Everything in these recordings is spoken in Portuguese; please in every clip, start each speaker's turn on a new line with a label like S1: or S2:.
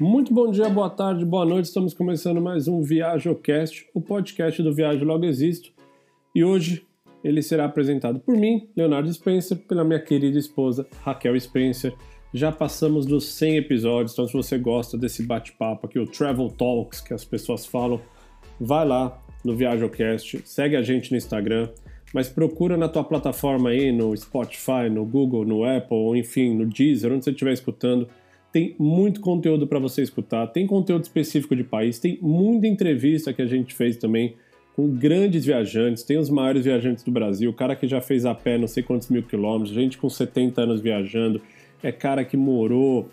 S1: Muito bom dia, boa tarde, boa noite. Estamos começando mais um ViajoCast, o podcast do Viagem Logo Existo. E hoje ele será apresentado por mim, Leonardo Spencer, pela minha querida esposa Raquel Spencer. Já passamos dos 100 episódios, então se você gosta desse bate-papo aqui, o Travel Talks que as pessoas falam, vai lá no ViajoCast, segue a gente no Instagram, mas procura na tua plataforma aí, no Spotify, no Google, no Apple, enfim, no Deezer, onde você estiver escutando tem muito conteúdo para você escutar, tem conteúdo específico de país, tem muita entrevista que a gente fez também com grandes viajantes, tem os maiores viajantes do Brasil, cara que já fez a pé não sei quantos mil quilômetros, gente com 70 anos viajando, é cara que morou,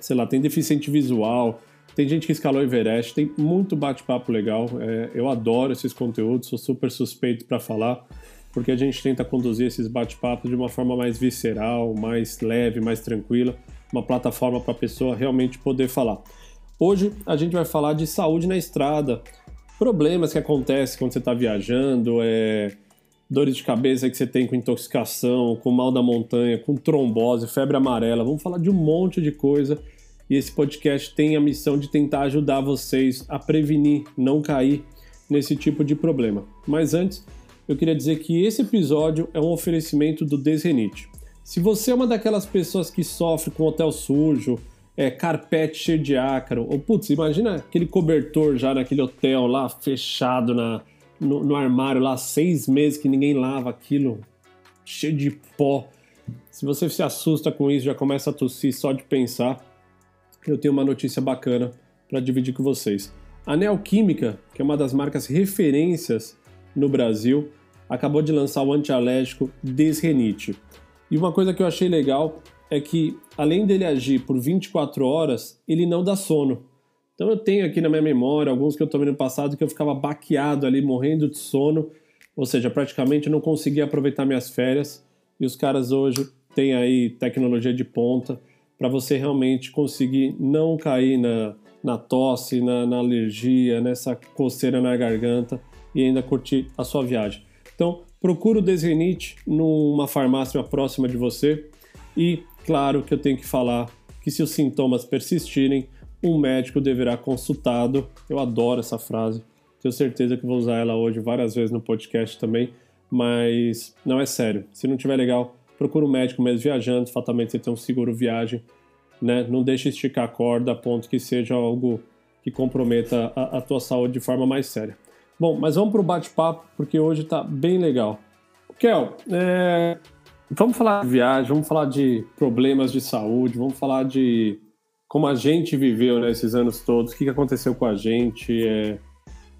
S1: sei lá, tem deficiente visual, tem gente que escalou Everest, tem muito bate-papo legal, é, eu adoro esses conteúdos, sou super suspeito para falar, porque a gente tenta conduzir esses bate-papos de uma forma mais visceral, mais leve, mais tranquila, uma plataforma para a pessoa realmente poder falar. Hoje a gente vai falar de saúde na estrada, problemas que acontecem quando você está viajando, é, dores de cabeça que você tem com intoxicação, com mal da montanha, com trombose, febre amarela. Vamos falar de um monte de coisa e esse podcast tem a missão de tentar ajudar vocês a prevenir, não cair nesse tipo de problema. Mas antes, eu queria dizer que esse episódio é um oferecimento do Desrenite. Se você é uma daquelas pessoas que sofre com hotel sujo, é, carpete cheio de ácaro, ou putz, imagina aquele cobertor já naquele hotel lá fechado na, no, no armário lá, seis meses que ninguém lava aquilo, cheio de pó. Se você se assusta com isso, já começa a tossir só de pensar, eu tenho uma notícia bacana para dividir com vocês. A Neoquímica, que é uma das marcas referências no Brasil, acabou de lançar o antialérgico Desrenite. E uma coisa que eu achei legal é que, além dele agir por 24 horas, ele não dá sono. Então eu tenho aqui na minha memória alguns que eu tomei no passado que eu ficava baqueado ali, morrendo de sono, ou seja, praticamente não conseguia aproveitar minhas férias. E os caras hoje têm aí tecnologia de ponta para você realmente conseguir não cair na, na tosse, na, na alergia, nessa coceira na garganta e ainda curtir a sua viagem. Então, procura o Desrenite numa farmácia próxima de você e, claro, que eu tenho que falar que se os sintomas persistirem, um médico deverá consultado. Eu adoro essa frase. Tenho certeza que vou usar ela hoje várias vezes no podcast também, mas não é sério. Se não tiver legal, procura um médico mesmo viajando, fatalmente você tem um seguro viagem, né? Não deixe esticar a corda a ponto que seja algo que comprometa a, a tua saúde de forma mais séria. Bom, mas vamos para o bate-papo, porque hoje está bem legal. Kel, é... vamos falar de viagem, vamos falar de problemas de saúde, vamos falar de como a gente viveu né, anos todos, o que aconteceu com a gente, é...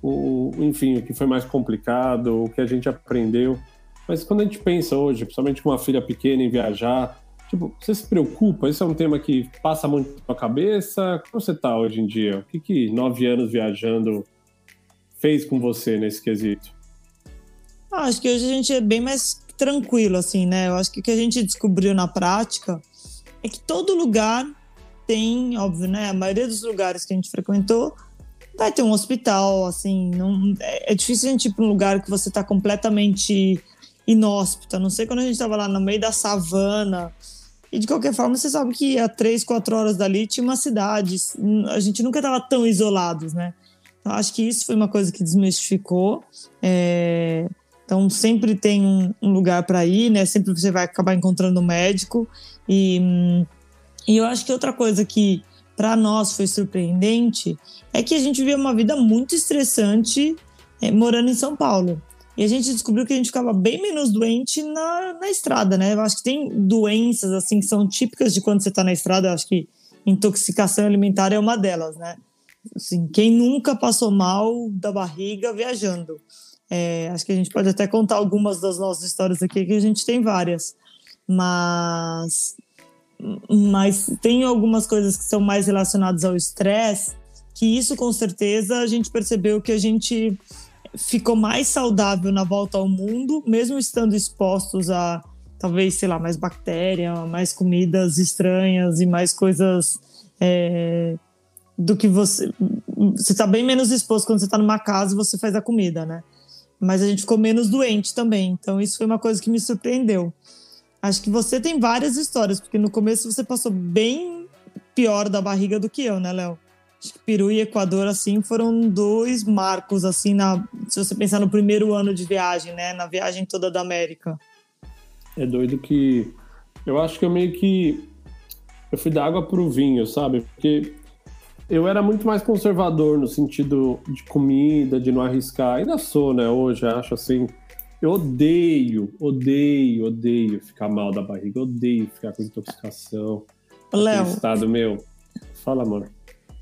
S1: o... enfim, o que foi mais complicado, o que a gente aprendeu. Mas quando a gente pensa hoje, principalmente com uma filha pequena em viajar, tipo, você se preocupa? Esse é um tema que passa muito na sua cabeça? Como você está hoje em dia? O que, que nove anos viajando fez com você nesse quesito?
S2: Ah, acho que hoje a gente é bem mais tranquilo, assim, né? Eu acho que o que a gente descobriu na prática é que todo lugar tem, óbvio, né? A maioria dos lugares que a gente frequentou vai ter um hospital, assim, não, é, é difícil a gente ir para um lugar que você está completamente inóspita. Não sei quando a gente estava lá no meio da savana. E de qualquer forma, você sabe que a três, quatro horas dali tinha uma cidade. A gente nunca estava tão isolados, né? Então, acho que isso foi uma coisa que desmistificou. É... Então, sempre tem um, um lugar para ir, né? Sempre você vai acabar encontrando um médico. E, e eu acho que outra coisa que para nós foi surpreendente é que a gente vivia uma vida muito estressante é, morando em São Paulo. E a gente descobriu que a gente ficava bem menos doente na, na estrada, né? Eu acho que tem doenças assim que são típicas de quando você está na estrada. Eu acho que intoxicação alimentar é uma delas, né? Assim, quem nunca passou mal da barriga viajando? É, acho que a gente pode até contar algumas das nossas histórias aqui, que a gente tem várias. Mas, mas tem algumas coisas que são mais relacionadas ao estresse, que isso com certeza a gente percebeu que a gente ficou mais saudável na volta ao mundo, mesmo estando expostos a talvez, sei lá, mais bactéria, mais comidas estranhas e mais coisas é, do que você. Você está bem menos exposto quando você está numa casa e você faz a comida, né? Mas a gente ficou menos doente também. Então, isso foi uma coisa que me surpreendeu. Acho que você tem várias histórias, porque no começo você passou bem pior da barriga do que eu, né, Léo? Acho que Peru e Equador, assim, foram dois marcos, assim, na, se você pensar no primeiro ano de viagem, né? Na viagem toda da América.
S1: É doido que. Eu acho que eu meio que. Eu fui da água pro vinho, sabe? Porque eu era muito mais conservador no sentido de comida, de não arriscar. Ainda sou, né? Hoje, acho assim. Eu odeio, odeio, odeio ficar mal da barriga, odeio ficar com intoxicação.
S2: Léo.
S1: Estado meu. Fala, amor.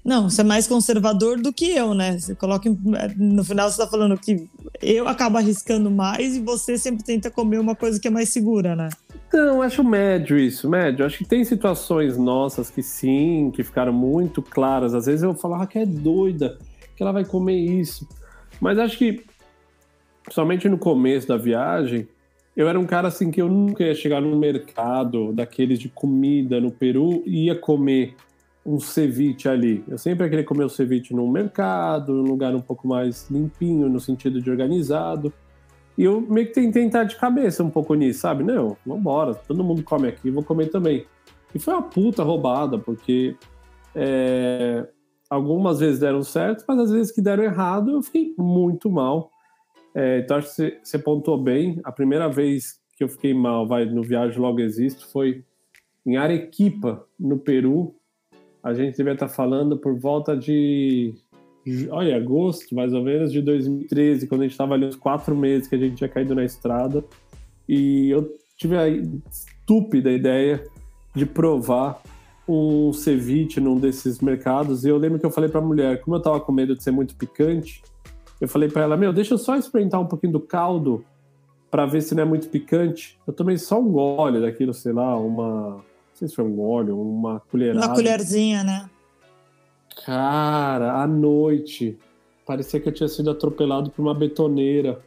S2: Não, você é mais conservador do que eu, né? Você coloca. No final, você tá falando que eu acabo arriscando mais e você sempre tenta comer uma coisa que é mais segura, né?
S1: Então, acho médio isso, médio. Acho que tem situações nossas que sim, que ficaram muito claras. Às vezes eu falava que é doida, que ela vai comer isso. Mas acho que, somente no começo da viagem, eu era um cara assim que eu nunca ia chegar no mercado daqueles de comida no Peru e ia comer um ceviche ali. Eu sempre ia querer comer o ceviche num mercado, num lugar um pouco mais limpinho, no sentido de organizado. E eu meio que tentei entrar de cabeça um pouco nisso, sabe? Não, vambora, todo mundo come aqui, vou comer também. E foi uma puta roubada, porque é, algumas vezes deram certo, mas às vezes que deram errado eu fiquei muito mal. É, então acho que você pontuou bem. A primeira vez que eu fiquei mal, vai, no Viagem Logo Existo, foi em Arequipa, no Peru, a gente devia estar falando por volta de. Olha, agosto, mais ou menos, de 2013, quando a gente estava ali uns quatro meses que a gente tinha caído na estrada. E eu tive a estúpida ideia de provar um ceviche num desses mercados. E eu lembro que eu falei para a mulher, como eu estava com medo de ser muito picante, eu falei para ela: Meu, deixa eu só experimentar um pouquinho do caldo para ver se não é muito picante. Eu tomei só um gole daquilo, sei lá, uma sei se foi um óleo, uma colherada.
S2: Uma colherzinha, né?
S1: Cara, à noite, parecia que eu tinha sido atropelado por uma betoneira.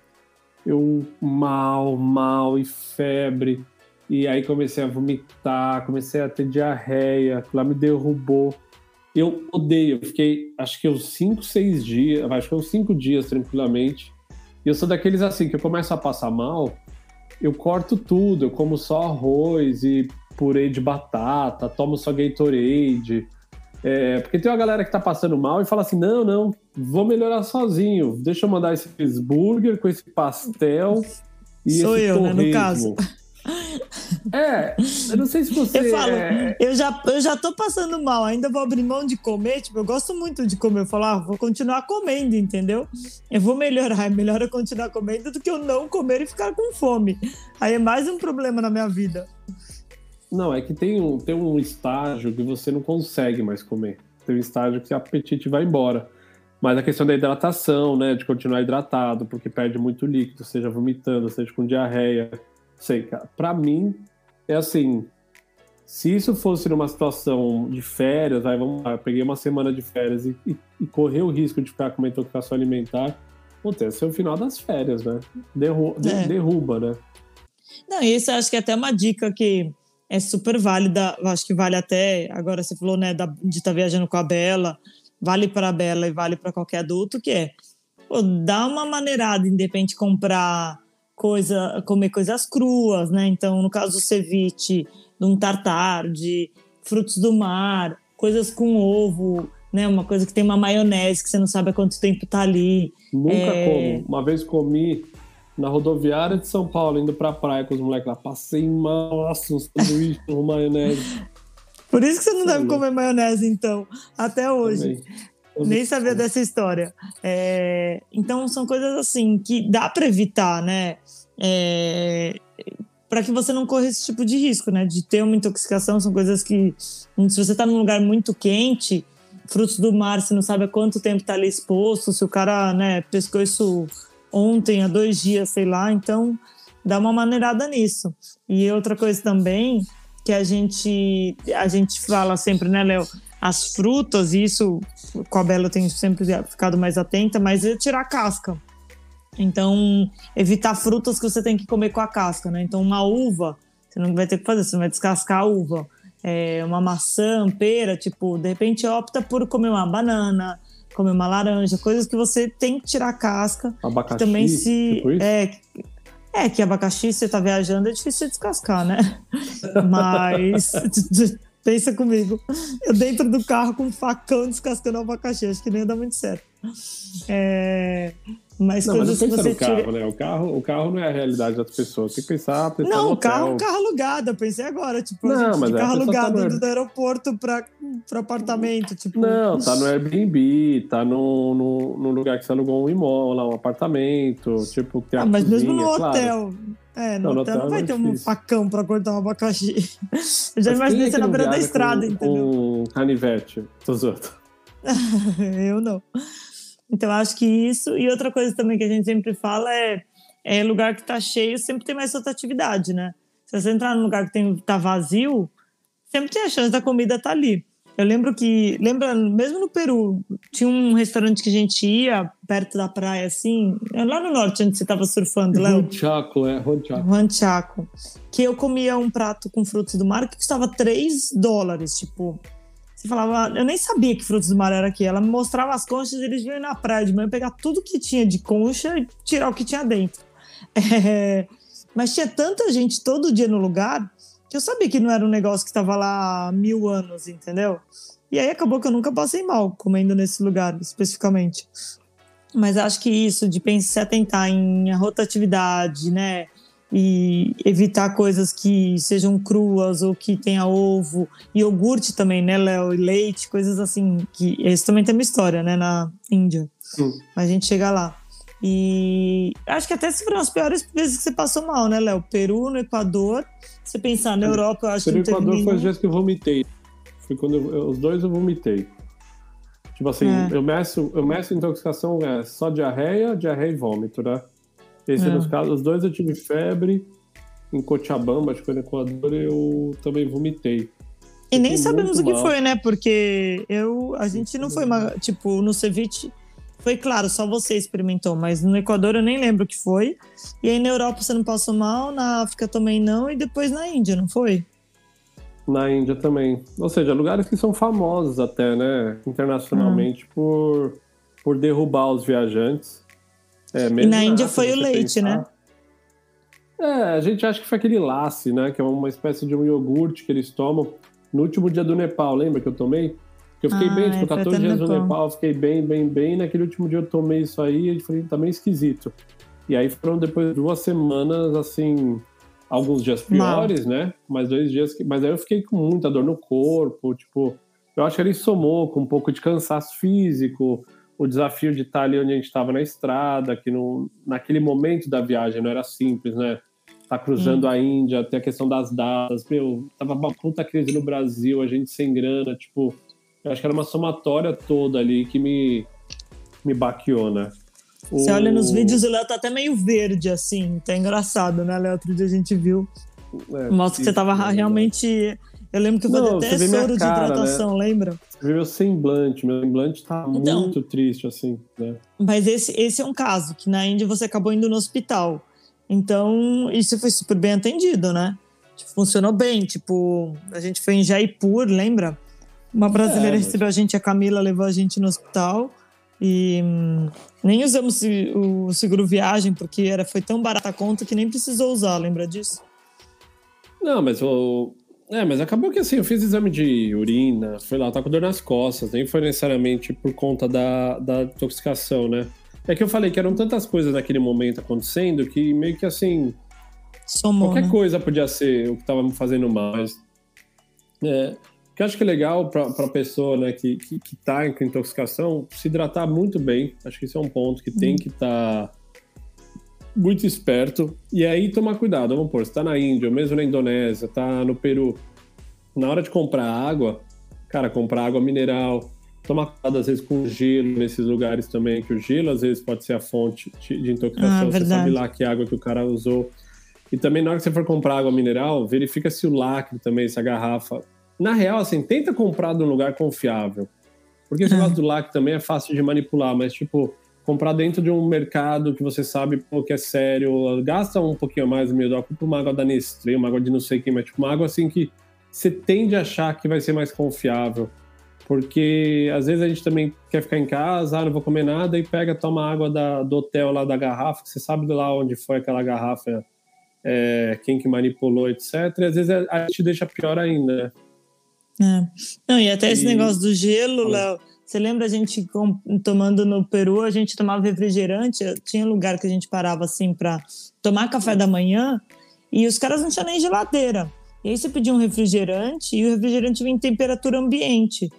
S1: Eu mal, mal e febre. E aí comecei a vomitar, comecei a ter diarreia, lá me derrubou. Eu odeio, eu fiquei acho que uns 5, 6 dias, acho que uns 5 dias tranquilamente. E eu sou daqueles assim, que eu começo a passar mal, eu corto tudo, eu como só arroz e purê de batata, tomo só Gatorade. É, porque tem uma galera que tá passando mal e fala assim: não, não, vou melhorar sozinho. Deixa eu mandar esse burger com esse pastel e
S2: Sou
S1: esse
S2: eu,
S1: torresmo.
S2: né, no caso.
S1: É, eu não sei se você.
S2: Eu falo,
S1: é...
S2: eu, já, eu já tô passando mal, ainda vou abrir mão de comer. Tipo, eu gosto muito de comer. Eu falo, ah, vou continuar comendo, entendeu? Eu vou melhorar. É melhor eu continuar comendo do que eu não comer e ficar com fome. Aí é mais um problema na minha vida.
S1: Não, é que tem um, tem um estágio que você não consegue mais comer. Tem um estágio que o apetite vai embora. Mas a questão da hidratação, né? De continuar hidratado, porque perde muito líquido, seja vomitando, seja com diarreia. Sei, cara. Pra mim, é assim. Se isso fosse numa situação de férias, aí vamos lá, eu peguei uma semana de férias e, e, e correr o risco de ficar com uma intoxicação alimentar, putz, esse é o final das férias, né? Derru é. Derruba, né?
S2: Não, isso eu acho que é até uma dica que é super válida. Acho que vale até. Agora você falou, né, de estar tá viajando com a Bela, vale para a Bela e vale para qualquer adulto, que é pô, dá uma maneirada, de repente comprar coisa, comer coisas cruas, né? Então, no caso do ceviche, de um tartar, de frutos do mar, coisas com ovo, né? Uma coisa que tem uma maionese que você não sabe há quanto tempo tá ali.
S1: Nunca é... como. Uma vez comi na rodoviária de São Paulo, indo pra praia com os moleques lá. Passei mal, nossa, um sanduíche com maionese.
S2: Por isso que você não deve comer maionese, então, até hoje. Nem sabia dessa história. É, então, são coisas assim que dá para evitar, né? É, para que você não corra esse tipo de risco, né? De ter uma intoxicação, são coisas que, se você está num lugar muito quente, frutos do mar, você não sabe há quanto tempo está ali exposto, se o cara, né, pescou isso ontem, há dois dias, sei lá. Então, dá uma maneirada nisso. E outra coisa também que a gente a gente fala sempre, né, Léo? As frutas, isso com a Bela eu tenho sempre ficado mais atenta, mas é tirar a casca. Então, evitar frutas que você tem que comer com a casca, né? Então, uma uva, você não vai ter que fazer, você vai descascar a uva. É, uma maçã, pera, tipo, de repente opta por comer uma banana, comer uma laranja, coisas que você tem que tirar a casca.
S1: Abacaxi,
S2: também se tipo é, é que abacaxi você tá viajando é difícil de descascar, né? Mas Pensa comigo. Eu dentro do carro com um facão descascando abacaxi. Acho que nem ia dar muito certo. É... Mas
S1: não,
S2: coisas
S1: mas
S2: que você
S1: no carro,
S2: tira...
S1: né? O carro, o carro não é a realidade das pessoas. Tem que pensar, pensar
S2: Não, o carro é
S1: hotel.
S2: um carro alugado. Eu pensei agora, tipo,
S1: Não,
S2: gente
S1: mas
S2: de
S1: é,
S2: carro
S1: tá
S2: alugado
S1: no-
S2: do aeroporto para o apartamento. Tipo,
S1: Não, tá no Airbnb, tá no, no, no lugar que você alugou um imóvel, um apartamento, tipo, que
S2: Ah, mas mesmo no
S1: cozinha, claro.
S2: hotel. É, no,
S1: Não, no
S2: hotel,
S1: hotel
S2: não vai
S1: é
S2: ter um
S1: difícil.
S2: facão para cortar um abacaxi. Eu já
S1: Mas
S2: imaginei
S1: quem
S2: você
S1: é
S2: na beira da estrada,
S1: com,
S2: entendeu?
S1: Com canivete, tô zoando.
S2: eu não. Então, acho que isso. E outra coisa também que a gente sempre fala é, é lugar que tá cheio, sempre tem mais rotatividade, né? Se você entrar num lugar que tem, tá vazio, sempre tem a chance da comida estar ali. Eu lembro que, lembra, mesmo no Peru, tinha um restaurante que a gente ia perto da praia, assim, lá no norte, onde você tava surfando, Léo.
S1: Ronchaco, é, Ronchaco.
S2: Ranchaco, que eu comia um prato com frutos do mar que custava 3 dólares, tipo. Você falava, eu nem sabia que frutos do mar era aqui. Ela me mostrava as conchas eles vinham na praia de manhã pegar tudo que tinha de concha e tirar o que tinha dentro. É, mas tinha tanta gente todo dia no lugar que eu sabia que não era um negócio que estava lá há mil anos, entendeu? E aí acabou que eu nunca passei mal comendo nesse lugar especificamente. Mas acho que isso de pensar, se atentar em rotatividade, né? E evitar coisas que sejam cruas ou que tenha ovo, iogurte também, né, Léo? E leite, coisas assim. que Esse também tem uma história, né, na Índia.
S1: Sim.
S2: A gente chega lá. E acho que até se foram as piores vezes que você passou mal, né, Léo? Peru, no Equador. Se pensar na Europa, eu acho
S1: Pelo
S2: que teve
S1: Equador foi os dias que eu vomitei. Foi quando eu- os dois eu vomitei. Tipo assim,
S2: É.
S1: eu meço, eu meço intoxicação é só diarreia, diarreia e vômito, né? Esse
S2: É.
S1: nos casos, os dois eu tive febre. Em Cochabamba, acho que foi no Equador, eu também vomitei.
S2: E nem sabemos o que
S1: mal.
S2: foi, né? Porque eu, a gente não foi, uma, tipo, no ceviche, foi claro, só você experimentou, mas no Equador eu nem lembro o que foi. E aí na Europa você não passou mal, na África também não, e depois na Índia, não foi?
S1: Na Índia também. Ou seja, lugares que são famosos até, né? Internacionalmente por, por derrubar os viajantes. É, mesmo
S2: na Índia foi o leite, né?
S1: É, a gente acha que foi aquele lace, né? Que é uma espécie de um iogurte que eles tomam. No último dia do Nepal, lembra que eu tomei? Que eu fiquei
S2: Ah,
S1: bem,
S2: é,
S1: tipo,
S2: foi
S1: 14
S2: até no
S1: dias no
S2: Nepal.
S1: Fiquei bem, bem, bem. Naquele último dia eu tomei isso aí e falei, tá meio esquisito. E aí foram depois duas semanas, assim, alguns dias
S2: Mal.
S1: piores, né? Mas dois dias que. Mas aí eu fiquei com muita dor no corpo, tipo. Eu acho que ele somou com um pouco de cansaço físico, o desafio de estar ali onde a gente estava na estrada, que não, naquele momento da viagem não era simples, né? Tá cruzando a Índia, tem a questão das datas, meu, tava uma puta crise no Brasil, a gente sem grana, tipo, eu acho que era uma somatória toda ali que me, me baqueou, né?
S2: Você
S1: O-
S2: olha nos vídeos, o Léo tá até meio verde, assim. Tá engraçado, né, Léo? Outro dia a gente viu.
S1: é,
S2: Mostra que você tava
S1: né?
S2: realmente. Eu lembro que eu fazia
S1: Não,
S2: até soro de
S1: cara, né?
S2: hidratação, lembra?
S1: Você vê meu semblante, meu semblante tá
S2: Então.
S1: muito triste, assim, né?
S2: Mas esse, esse é um caso, que na Índia você acabou indo no hospital. Então, isso foi super bem atendido, né? Tipo, funcionou bem. Tipo, a gente foi em Jaipur, lembra? Uma brasileira
S1: É, mas-
S2: recebeu a gente, a Camila levou a gente no hospital. E hum, nem usamos o seguro viagem, porque era, foi tão barata a conta que nem precisou usar, lembra disso?
S1: Não, mas o. É, mas acabou que assim, eu fiz exame de urina, foi lá, tá com dor nas costas, nem foi necessariamente por conta da, da intoxicação, né? É que eu falei que eram tantas coisas naquele momento acontecendo que meio que assim,
S2: Somou,
S1: qualquer
S2: né?
S1: coisa podia ser o que tava me fazendo mal. Mas, é, o que eu acho que é legal pra, pra pessoa né, que, que, que tá com intoxicação se hidratar muito bem. Acho que isso é um ponto que tem que estar muito esperto. E aí tomar cuidado. Vamos pôr, você tá na Índia, ou mesmo na Indonésia, tá no Peru. Na hora de comprar água, cara, comprar água mineral. Tomar cuidado, às vezes, com gelo nesses lugares também, que o gelo, às vezes, pode ser a fonte de intoxicação.
S2: Ah,
S1: você sabe lá que água que o cara usou. E também, na hora que você for comprar água mineral, verifica se o lacre também, se a garrafa. Na real, assim, tenta comprar de um lugar confiável. Porque esse
S2: Ah.
S1: negócio do lacre também é fácil de manipular, mas, tipo, comprar dentro de um mercado que você sabe pô, que é sério, gasta um pouquinho mais no meio do compra uma água da Nestlé, uma água de não sei quem, mas, tipo, uma água assim que você tende a achar que vai ser mais confiável. Porque às vezes a gente também quer ficar em casa, ah, não vou comer nada, e pega, toma água da, do hotel lá da garrafa, que você sabe de lá onde foi aquela garrafa, é, quem que manipulou, etc. E às vezes a, a gente deixa pior ainda, né?
S2: É. Não, e até e... esse negócio do gelo, Léo. Você lembra a gente tomando no Peru, a gente tomava refrigerante, tinha lugar que a gente parava assim para tomar café da manhã e os caras não tinham nem geladeira. E aí você pedia um refrigerante e o refrigerante vinha em temperatura ambiente.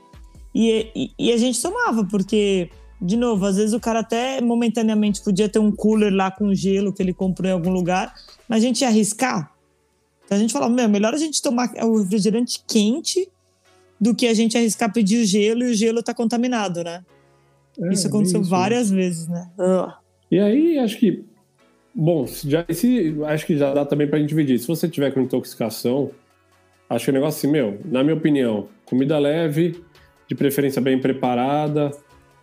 S2: E, e, e, a gente tomava, porque, de novo, às vezes o cara até momentaneamente podia ter um cooler lá com gelo que ele comprou em algum lugar, mas a gente ia arriscar. Então a gente falava, meu, melhor a gente tomar o refrigerante quente do que a gente arriscar pedir o gelo e o gelo tá contaminado, né? É, isso aconteceu isso, várias vezes, né? Uh.
S1: E aí, acho que. Bom, já, esse, acho que já dá também pra gente dividir. Se você tiver com intoxicação, acho que o negócio assim, meu, na minha opinião, comida leve, de preferência bem preparada,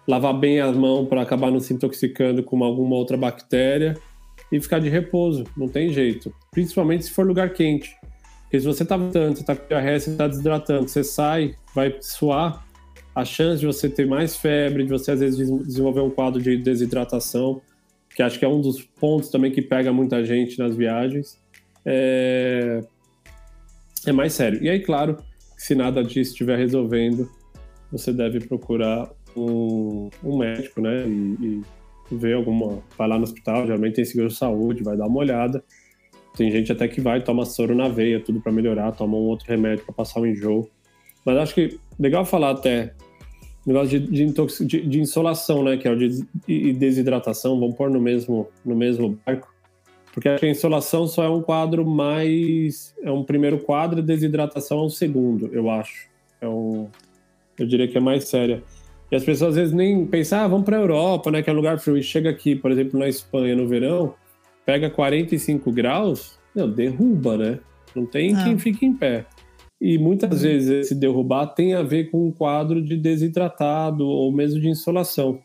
S1: lavar bem as mãos para acabar não se intoxicando com alguma outra bactéria e ficar de repouso, não tem jeito. Principalmente se for lugar quente. Porque se você tá votando, você tá com diarreia, você tá desidratando, você sai, vai suar, a chance de você ter mais febre, de você às vezes desenvolver um quadro de desidratação, que acho que é um dos pontos também que pega muita gente nas viagens, é, é mais sério. E aí, claro, se nada disso estiver resolvendo, você deve procurar um, um médico, né? E, e ver alguma. Vai lá no hospital, geralmente tem seguro de saúde, vai dar uma olhada tem gente até que vai, toma soro na veia, tudo para melhorar, toma um outro remédio para passar o enjoo. Mas acho que legal falar até negócio de, de, de, de insolação, né? Que é o de, de desidratação, vamos pôr no mesmo, no mesmo barco. Porque a insolação só é um quadro mais. É um primeiro quadro, desidratação é um segundo, eu acho. É um, eu diria que é mais séria. E as pessoas às vezes nem pensam, ah, vamos para a Europa, né? Que é um lugar frio. E chega aqui, por exemplo, na Espanha no verão, pega 45 graus, não, derruba, né? Não tem ah. quem fique em pé. E muitas vezes esse derrubar tem a ver com um quadro de desidratado ou mesmo de insolação.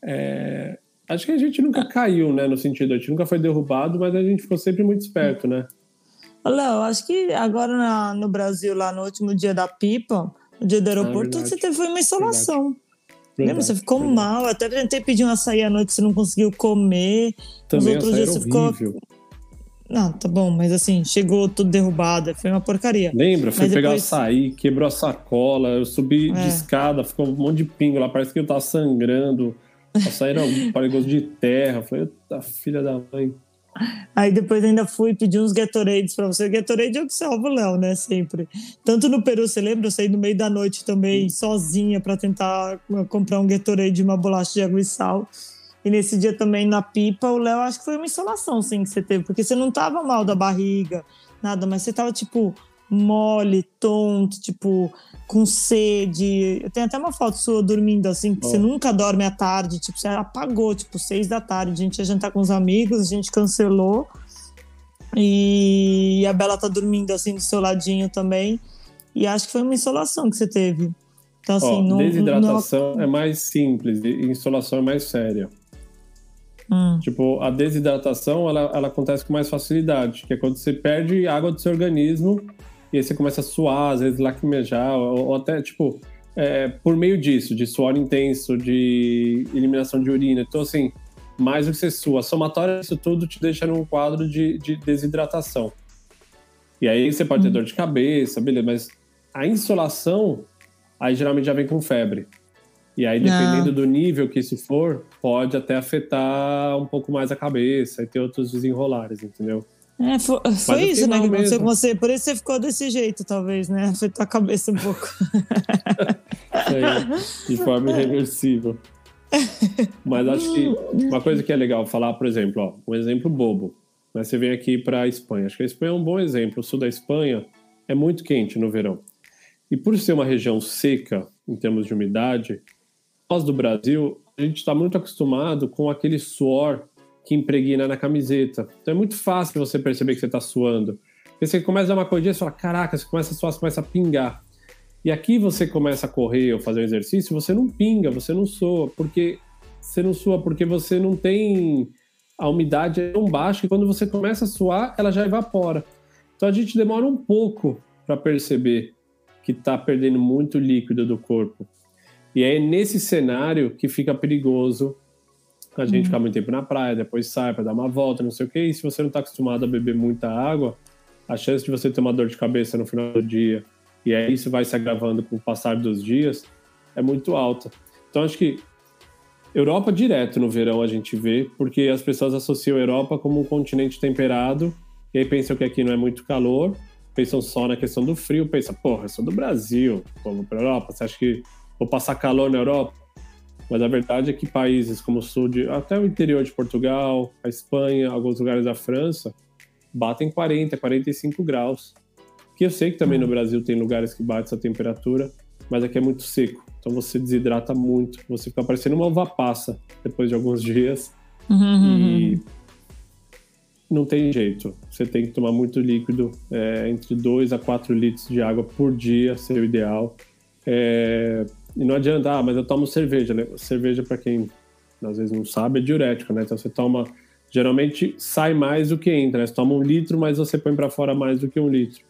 S1: É... Acho que a gente nunca caiu, né? No sentido, a gente nunca foi derrubado, mas a gente ficou sempre muito esperto, né?
S2: Léo, acho que agora na, no Brasil, lá no último dia da pipa, no dia do aeroporto, ah, você teve uma insolação. Verdade. Lembra? Você ficou verdade. mal. Até tentei pedir um açaí à noite, você não conseguiu comer.
S1: Também Os outros dias você ficou.
S2: Não, tá bom, mas assim, chegou tudo derrubado, foi uma porcaria.
S1: Lembra? Fui pegar depois... açaí, quebrou a sacola, eu subi é. de escada, ficou um monte de pingo lá, parece que eu tava sangrando. Açaí era um gosto de terra. falei, eita, filha da mãe.
S2: Aí depois ainda fui pedir uns Gatorades pra você. Gatorade é o que salva o Léo, né? Sempre. Tanto no Peru, você lembra? Eu saí no meio da noite também, Sim. sozinha, para tentar uh, comprar um Gatorade e uma bolacha de água e sal. E nesse dia também na pipa, o Léo, acho que foi uma insolação, sim, que você teve. Porque você não tava mal da barriga, nada, mas você tava, tipo, mole, tonto, tipo, com sede. Eu tenho até uma foto sua dormindo assim, que oh. você nunca dorme à tarde, tipo, você apagou, tipo, seis da tarde. A gente ia jantar com os amigos, a gente cancelou. E a Bela tá dormindo assim do seu ladinho também. E acho que foi uma insolação que você teve. Então, assim, oh,
S1: não, desidratação não... é mais simples, insolação é mais séria. Hum. Tipo, a desidratação ela, ela acontece com mais facilidade, que é quando você perde água do seu organismo e aí você começa a suar, às vezes lacrimejar, ou, ou até, tipo, é, por meio disso, de suor intenso, de eliminação de urina. Então, assim, mais do que você sua, a somatória disso tudo te deixa num quadro de, de desidratação. E aí você pode ter uhum. dor de cabeça, beleza, mas a insolação, aí geralmente já vem com febre. E aí, dependendo Não. do nível que isso for, pode até afetar um pouco mais a cabeça e ter outros desenrolares, entendeu?
S2: É, foi, foi isso, né, que aconteceu com você. Por isso você ficou desse jeito, talvez, né? Afetou a cabeça um pouco.
S1: é, de forma irreversível. Mas acho que uma coisa que é legal falar, por exemplo, ó, um exemplo bobo. Mas você vem aqui para a Espanha. Acho que a Espanha é um bom exemplo. O sul da Espanha é muito quente no verão. E por ser uma região seca em termos de umidade, nós do Brasil, a gente está muito acostumado com aquele suor que impregna na camiseta. Então é muito fácil você perceber que você está suando. Porque você começa a dar uma corridinha e fala, caraca, você começa a suar, você começa a pingar. E aqui você começa a correr ou fazer um exercício, você não pinga, você não soa, porque você não sua porque você não tem a umidade é tão baixa que quando você começa a suar, ela já evapora. Então a gente demora um pouco para perceber que está perdendo muito líquido do corpo. E é nesse cenário que fica perigoso a gente hum. ficar muito tempo na praia, depois sai para dar uma volta, não sei o quê. E se você não está acostumado a beber muita água, a chance de você ter uma dor de cabeça no final do dia e aí isso vai se agravando com o passar dos dias, é muito alta. Então acho que Europa direto no verão a gente vê, porque as pessoas associam a Europa como um continente temperado, e aí pensam que aqui não é muito calor, pensam só na questão do frio, pensam, porra, eu sou do Brasil, vou para Europa, você acha que vou passar calor na Europa? Mas a verdade é que países como o sul, de, até o interior de Portugal, a Espanha, alguns lugares da França, batem 40, 45 graus. Que eu sei que também no Brasil tem lugares que batem essa temperatura, mas aqui é muito seco. Então você desidrata muito, você fica parecendo uma uva passa depois de alguns dias. Uhum. E não tem jeito. Você tem que tomar muito líquido, é, entre 2 a 4 litros de água por dia, seria o ideal. É, e não adianta, ah, mas eu tomo cerveja, né? Cerveja, para quem às vezes não sabe, é diurético, né? Então você toma. Geralmente sai mais do que entra, né? Você toma um litro, mas você põe para fora mais do que um litro.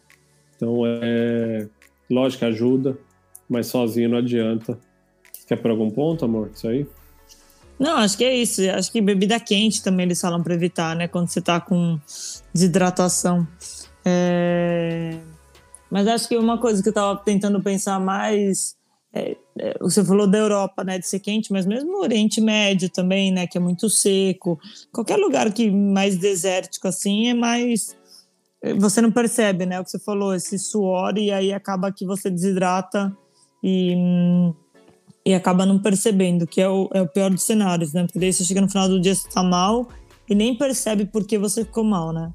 S1: Então é. Lógico, ajuda, mas sozinho não adianta. Quer por algum ponto, amor? Isso aí?
S2: Não, acho que é isso. Acho que bebida quente também eles falam para evitar, né? Quando você tá com desidratação. É... Mas acho que uma coisa que eu tava tentando pensar mais é, é, você falou da Europa, né, de ser quente, mas mesmo o Oriente Médio também, né, que é muito seco. Qualquer lugar que mais desértico assim é mais é, você não percebe, né, o que você falou, esse suor e aí acaba que você desidrata e e acaba não percebendo, que é o, é o pior dos cenários, né? Porque daí você chega no final do dia, você tá mal e nem percebe por que você ficou mal, né?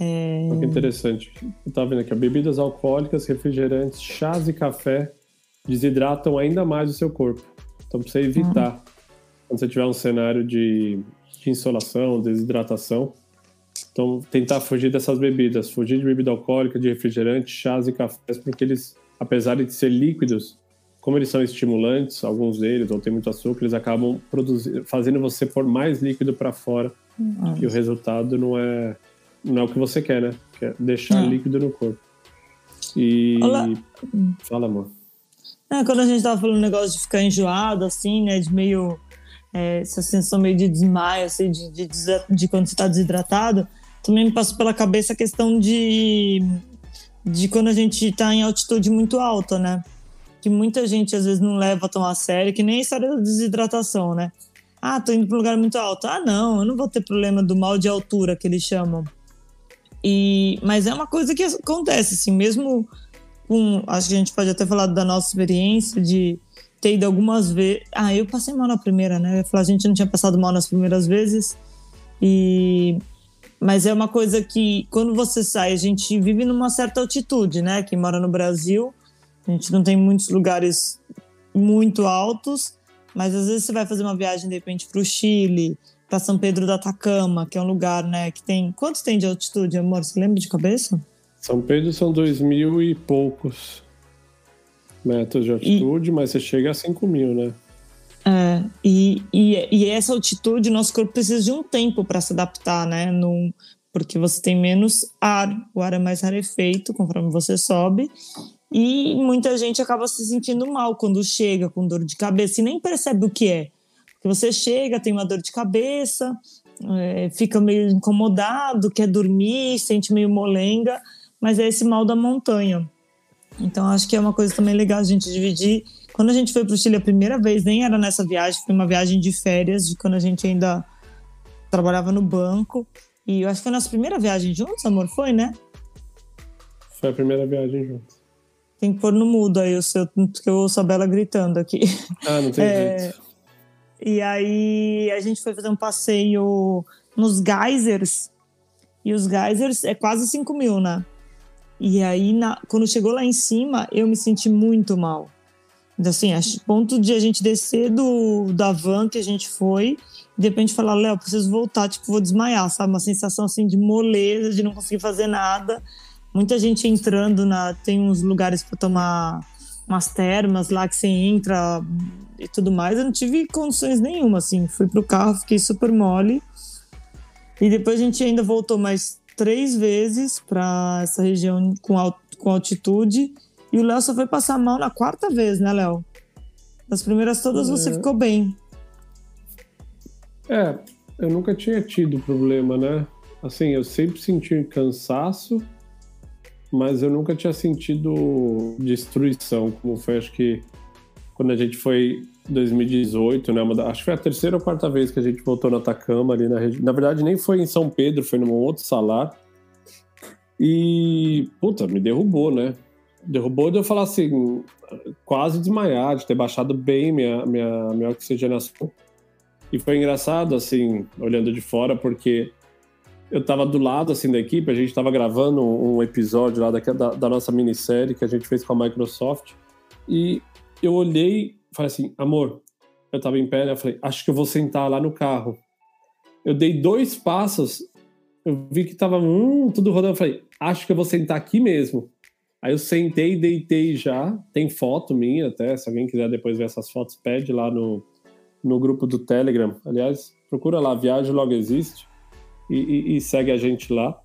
S1: É... Que interessante. Eu tava vendo aqui, bebidas alcoólicas, refrigerantes, chás e café desidratam ainda mais o seu corpo. Então, para você evitar, uhum. quando você tiver um cenário de, de insolação, desidratação, então tentar fugir dessas bebidas, fugir de bebida alcoólica, de refrigerante, chás e cafés, porque eles, apesar de ser líquidos, como eles são estimulantes, alguns deles, ou tem muito açúcar, eles acabam produzindo, fazendo você pôr mais líquido para fora. Uhum. E o resultado não é, não é o que você quer, né? Quer deixar uhum. líquido no corpo. E. Olá. Fala, amor.
S2: É, quando a gente tava falando negócio de ficar enjoado, assim, né? De meio. É, essa sensação meio de desmaio, assim, de, de, de, quando você tá desidratado, também me passou pela cabeça a questão de, de quando a gente tá em altitude muito alta, né? Que muita gente às vezes não leva tão a sério, que nem a história da desidratação, né? Ah, tô indo para um lugar muito alto. Ah, não, eu não vou ter problema do mal de altura que eles chamam. E, mas é uma coisa que acontece, assim, mesmo com. Acho que a gente pode até falar da nossa experiência de ter ido algumas vezes. Ah, eu passei mal na primeira, né? Falar, a gente não tinha passado mal nas primeiras vezes. E. Mas é uma coisa que, quando você sai, a gente vive numa certa altitude, né? Quem mora no Brasil, a gente não tem muitos lugares muito altos, mas às vezes você vai fazer uma viagem, de repente, para o Chile, para São Pedro da Atacama, que é um lugar, né, que tem. Quantos tem de altitude, amor? Você lembra de cabeça?
S1: São Pedro são dois mil e poucos metros de altitude, e... mas você chega a 5 mil, né?
S2: É, e, e, e, essa altitude, nosso corpo precisa de um tempo para se adaptar, né? Num, porque você tem menos ar, o ar é mais rarefeito conforme você sobe, e muita gente acaba se sentindo mal quando chega com dor de cabeça e nem percebe o que é. Porque você chega, tem uma dor de cabeça, é, fica meio incomodado, quer dormir, sente meio molenga mas é esse mal da montanha. Então acho que é uma coisa também legal a gente dividir. Quando a gente foi para o Chile a primeira vez, nem era nessa viagem, foi uma viagem de férias, de quando a gente ainda trabalhava no banco. E eu acho que foi a nossa primeira viagem juntos, amor, foi, né?
S1: Foi a primeira viagem juntos.
S2: Tem que pôr no mudo aí o seu, porque eu ouço a Bela gritando aqui.
S1: Ah, não tem é, jeito.
S2: E aí a gente foi fazer um passeio nos geysers. E os geysers é quase 5 mil, né? E aí, na, quando chegou lá em cima, eu me senti muito mal. Então, assim, a ponto de a gente descer do, da van que a gente foi, de repente falar, Léo, preciso voltar, tipo, vou desmaiar, sabe? Uma sensação, assim, de moleza, de não conseguir fazer nada. Muita gente entrando na... Tem uns lugares para tomar umas termas lá que você entra e tudo mais. Eu não tive condições nenhuma, assim. Fui pro carro, fiquei super mole. E depois a gente ainda voltou mais três vezes para essa região com, alt, com altitude. E o Léo só foi passar mal na quarta vez, né, Léo? Nas primeiras todas é. você ficou bem.
S1: É, eu nunca tinha tido problema, né? Assim, eu sempre senti cansaço, mas eu nunca tinha sentido destruição, como foi, acho que, quando a gente foi 2018, né? acho que foi a terceira ou quarta vez que a gente voltou no Atacama ali na região. Na verdade, nem foi em São Pedro, foi num outro salar. E, puta, me derrubou, né? Derrubou de eu falar assim, quase desmaiar, de ter baixado bem minha, minha, minha oxigenação. E foi engraçado, assim, olhando de fora, porque eu tava do lado, assim, da equipe, a gente tava gravando um episódio lá da, da, da nossa minissérie que a gente fez com a Microsoft, e eu olhei falei assim, amor, eu tava em pé, né? Eu falei, acho que eu vou sentar lá no carro. Eu dei dois passos, eu vi que tava hum, tudo rodando, eu falei, acho que eu vou sentar aqui mesmo. Aí eu sentei, deitei já, tem foto minha até, se alguém quiser depois ver essas fotos, pede lá no, no grupo do Telegram. Aliás, procura lá, Viagem Logo Existe e, e, e segue a gente lá.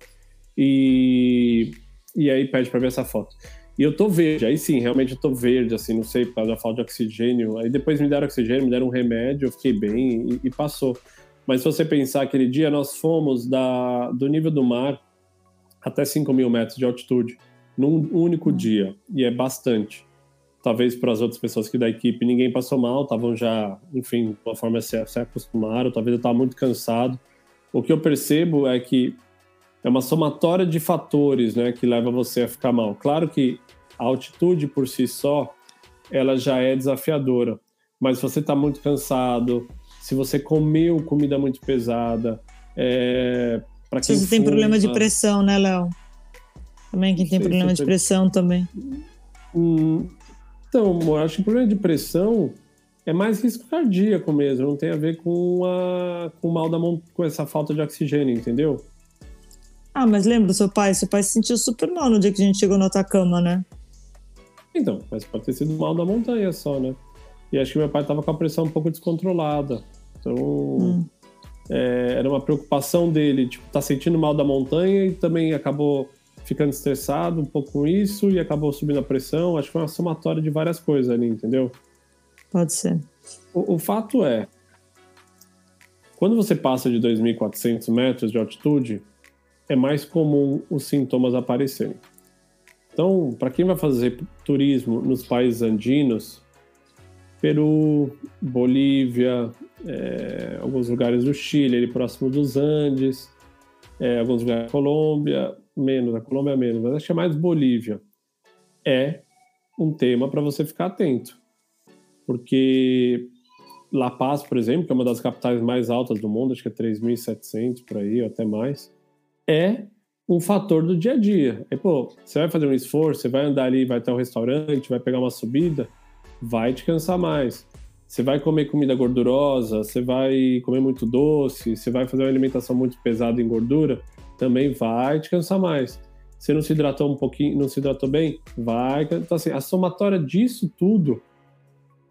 S1: E, e aí pede para ver essa foto. E eu tô verde, aí sim, realmente eu tô verde, assim, não sei, por causa da falta de oxigênio. Aí depois me deram oxigênio, me deram um remédio, eu fiquei bem e, e passou. Mas se você pensar, aquele dia nós fomos da, do nível do mar até 5 mil metros de altitude, num único dia, e é bastante. Talvez para as outras pessoas que da equipe ninguém passou mal, estavam já, enfim, de uma forma se, se acostumaram, talvez eu estava muito cansado. O que eu percebo é que é uma somatória de fatores né, que leva você a ficar mal. Claro que a altitude por si só, ela já é desafiadora, mas se você está muito cansado, se você comeu comida muito pesada, é,
S2: para quem você fuma, tem problema de pressão, né, Léo? Também quem tem problema de pressão também.
S1: Hum, então, eu acho que o problema de pressão é mais risco cardíaco mesmo, não tem a ver com, a, com o mal da com essa falta de oxigênio, entendeu?
S2: Ah, mas lembra do seu pai? Seu pai se sentiu super mal no dia que a gente chegou no Atacama, né?
S1: Então, mas pode ter sido mal da montanha só, né? E acho que meu pai tava com a pressão um pouco descontrolada. Então, hum. é, era uma preocupação dele, tipo, tá sentindo mal da montanha e também acabou ficando estressado um pouco com isso e acabou subindo a pressão. Acho que foi uma somatória de várias coisas ali, entendeu?
S2: Pode ser.
S1: O, o fato é, quando você passa de 2.400 metros de altitude, é mais comum os sintomas aparecerem. Então, para quem vai fazer turismo nos países andinos, Peru, Bolívia, é, alguns lugares do Chile, ali próximo dos Andes, é, alguns lugares da Colômbia, menos, a Colômbia menos, mas acho que é mais Bolívia. É um tema para você ficar atento porque La Paz, por exemplo, que é uma das capitais mais altas do mundo, acho que é 3.700 por aí, ou até mais, é um fator do dia a dia. E, pô, você vai fazer um esforço, você vai andar ali, vai até um restaurante, vai pegar uma subida, vai te cansar mais. Você vai comer comida gordurosa, você vai comer muito doce, você vai fazer uma alimentação muito pesada em gordura, também vai te cansar mais. Você não se hidratou um pouquinho, não se hidratou bem, vai. Então, assim, a somatória disso tudo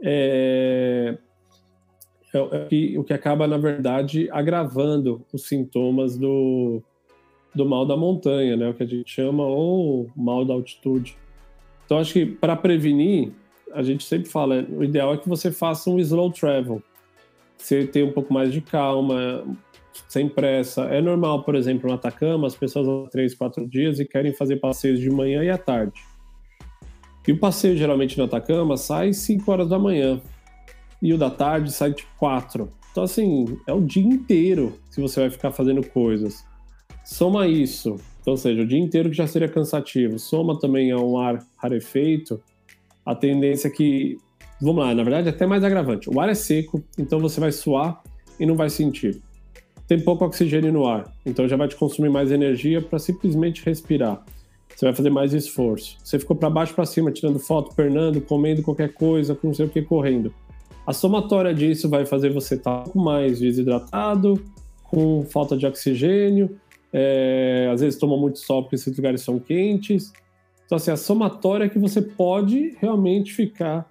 S1: é, é, é o que acaba, na verdade, agravando os sintomas do, do mal da montanha, né? O que a gente chama ou mal da altitude. Então, acho que para prevenir, a gente sempre fala, o ideal é que você faça um slow travel. Você tem um pouco mais de calma, sem pressa. É normal, por exemplo, no Atacama, as pessoas vão três, quatro dias e querem fazer passeios de manhã e à tarde. E o passeio geralmente no Atacama sai 5 horas da manhã. E o da tarde sai tipo 4. Então, assim, é o dia inteiro que você vai ficar fazendo coisas. Soma isso, então, ou seja, o dia inteiro que já seria cansativo, soma também a um ar rarefeito, a tendência é que. Vamos lá, na verdade é até mais agravante. O ar é seco, então você vai suar e não vai sentir. Tem pouco oxigênio no ar, então já vai te consumir mais energia para simplesmente respirar você vai fazer mais esforço. Você ficou para baixo para cima, tirando foto, pernando, comendo qualquer coisa, com não sei o que, correndo. A somatória disso vai fazer você estar tá um pouco mais desidratado, com falta de oxigênio, é, às vezes toma muito sol porque esses lugares são quentes. Então, assim, a somatória é que você pode realmente ficar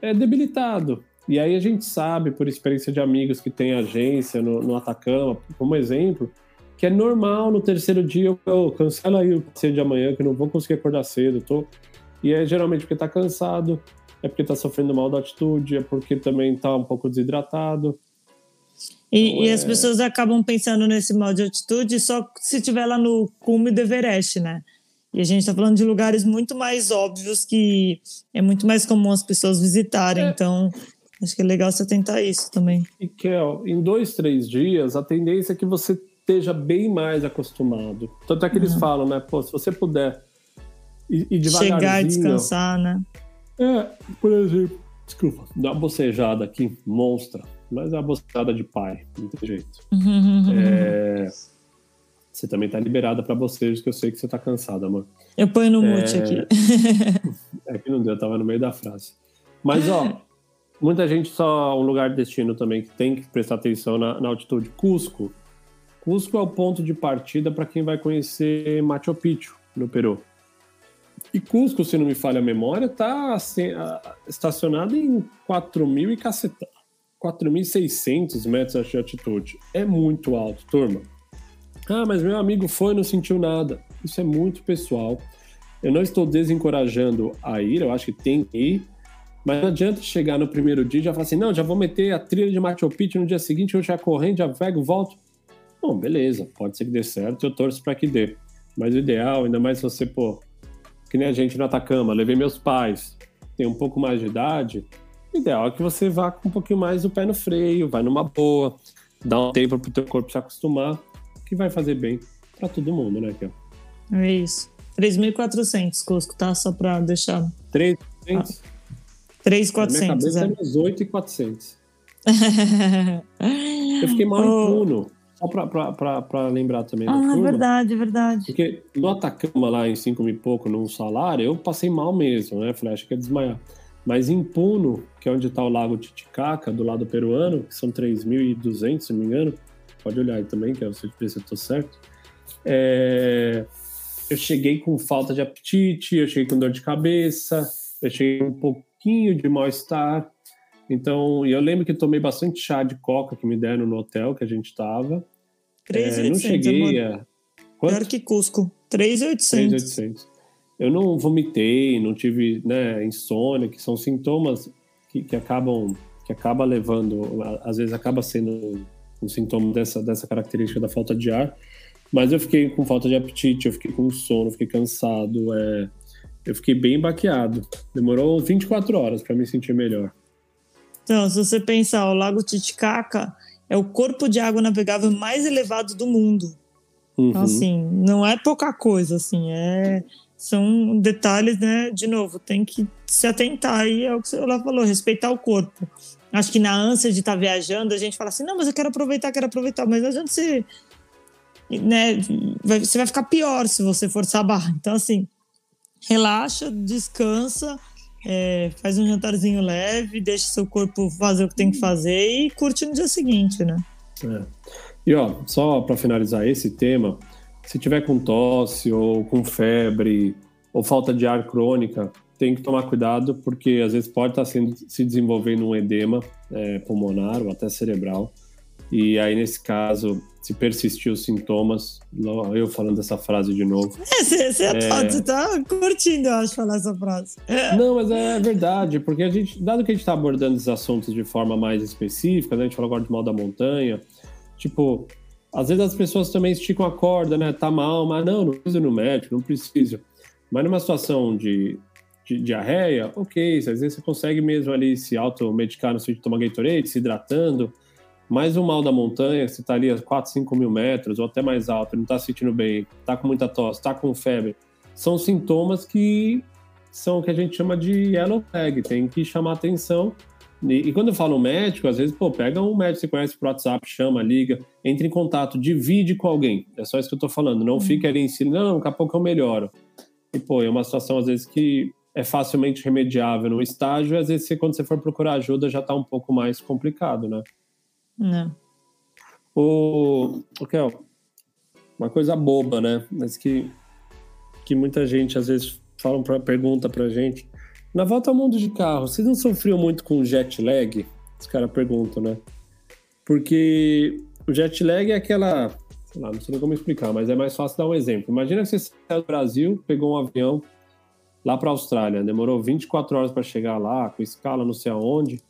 S1: é, debilitado. E aí a gente sabe, por experiência de amigos que têm agência no, no Atacama, como exemplo, que é normal no terceiro dia eu, cancelo aí o passeio de amanhã, que eu não vou conseguir acordar cedo, tô. E é geralmente porque tá cansado, é porque tá sofrendo mal da atitude, é porque também tá um pouco desidratado.
S2: E, então, e é... as pessoas acabam pensando nesse mal de atitude só se tiver lá no cume do Everest, né? E a gente está falando de lugares muito mais óbvios que é muito mais comum as pessoas visitarem. É. Então, acho que é legal você tentar isso também.
S1: E, Kel, em dois, três dias, a tendência é que você esteja bem mais acostumado. Tanto é que eles uhum. falam, né? Pô, se você puder ir, ir devagarzinho...
S2: Chegar e descansar, né?
S1: É, por exemplo, desculpa, dá uma bocejada aqui, monstra. Mas é uma bocejada de pai, não tem jeito. Uhum. É você também tá liberada para bocejos, que eu sei que você tá cansada, amor.
S2: Eu ponho no mute é... aqui.
S1: é que não deu, eu tava no meio da frase. Mas, ó, muita gente só um lugar de destino também que tem que prestar atenção na, na altitude. Cusco. Cusco é o ponto de partida para quem vai conhecer Machu Picchu, no Peru. E Cusco, se não me falha a memória, tá assim, estacionado em 4.000 e caceta. 4.600 metros de altitude. É muito alto, turma. Ah, mas meu amigo foi e não sentiu nada. Isso é muito pessoal. Eu não estou desencorajando a ir, eu acho que tem que ir. Mas não adianta chegar no primeiro dia e já falar assim: não, já vou meter a trilha de Machu Picchu no dia seguinte, eu já correndo, já pego, volto. Bom, beleza, pode ser que dê certo, eu torço para que dê. Mas o ideal, ainda mais se você, pô, que nem a gente no Atacama, levei meus pais, tem um pouco mais de idade, o ideal é que você vá com um pouquinho mais o pé no freio, vai numa boa, dá um tempo pro teu corpo se acostumar que vai fazer bem para todo mundo, né, Kel?
S2: É isso. 3.400, Cusco, tá? Só para deixar.
S1: 3.400? Ah.
S2: 3.400.
S1: Na minha cabeça é, uns 8.400. Eu fiquei mal oh. em Puno. Só para lembrar também.
S2: Ah, é verdade, é verdade.
S1: Porque no Atacama, lá em 5 mil e pouco, num salário, eu passei mal mesmo, né? Falei, acho que ia desmaiar. Mas em Puno, que é onde está o Lago Titicaca, do lado peruano, que são 3.200, se não me engano, pode olhar aí também, que é você ver se eu tô certo. É, eu cheguei com falta de apetite, eu cheguei com dor de cabeça, eu cheguei com um pouquinho de mal-estar. Então, eu lembro que tomei bastante chá de coca que me deram no hotel que a gente estava.
S2: 3.800. É, não cheguei a. Quanto? Pior que Cusco. 3.800. 3.800.
S1: Eu não vomitei, não tive né, insônia, que são sintomas que, que acabam que acaba levando, às vezes acaba sendo um sintoma dessa, dessa característica da falta de ar. Mas eu fiquei com falta de apetite, eu fiquei com sono, fiquei cansado, é, eu fiquei bem baqueado. Demorou 24 horas para me sentir melhor.
S2: Então, se você pensar, o Lago Titicaca é o corpo de água navegável mais elevado do mundo. Então, uhum. Então, assim, não é pouca coisa, assim, é são detalhes, né? De novo, tem que se atentar aí ao que lá falou, respeitar o corpo. Acho que na ânsia de estar tá viajando, a gente fala assim, não, mas eu quero aproveitar, quero aproveitar, mas a gente se, né, vai, você vai ficar pior se você forçar a barra. Então, assim, relaxa, descansa, é, faz um jantarzinho leve, deixa seu corpo fazer o que tem que fazer e curte no dia seguinte, né?
S1: É. E ó, só para finalizar esse tema, se tiver com tosse ou com febre ou falta de ar crônica, tem que tomar cuidado porque às vezes pode estar sendo, se desenvolvendo um edema é, pulmonar ou até cerebral. E aí, nesse caso, se persistir os sintomas, eu falando essa frase de novo.
S2: É, você é, é... tá curtindo, eu acho, falar essa frase.
S1: Não, mas é verdade, porque a gente, dado que a gente está abordando esses assuntos de forma mais específica, né, a gente falou agora de mal da montanha, tipo, às vezes as pessoas também esticam a corda, né? Tá mal, mas não, não precisa ir no médico, não precisa. Mas numa situação de, de diarreia, ok, às vezes você consegue mesmo ali se automedicar no sentido de tomar Gatorade, se hidratando. Mas o mal da montanha, você tá ali a 4, 5 mil metros, ou até mais alto, não tá se sentindo bem, tá com muita tosse, tá com febre, são sintomas que são o que a gente chama de yellow flag, tem que chamar atenção e, e, quando eu falo médico, às vezes, pô, pega um médico que você conhece por WhatsApp, chama, liga, entre em contato, divide com alguém. É só isso que eu tô falando. Não uhum. fica ali em si, não, daqui a pouco eu melhoro. E, pô, é uma situação, às vezes, que é facilmente remediável no estágio, e às vezes, quando você for procurar ajuda, já tá um pouco mais complicado, né?
S2: Não.
S1: O, o Kel, uma coisa boba, né? Mas que, que muita gente, às vezes, fala pra, pergunta pra gente na volta ao mundo de carro, vocês não sofriam muito com jet lag? Os caras perguntam, né? Porque o jet lag é aquela. Sei lá, não sei como explicar, mas é mais fácil dar um exemplo. Imagina que você saiu do Brasil, pegou um avião lá para a Austrália, demorou 24 horas para chegar lá, com escala não sei aonde.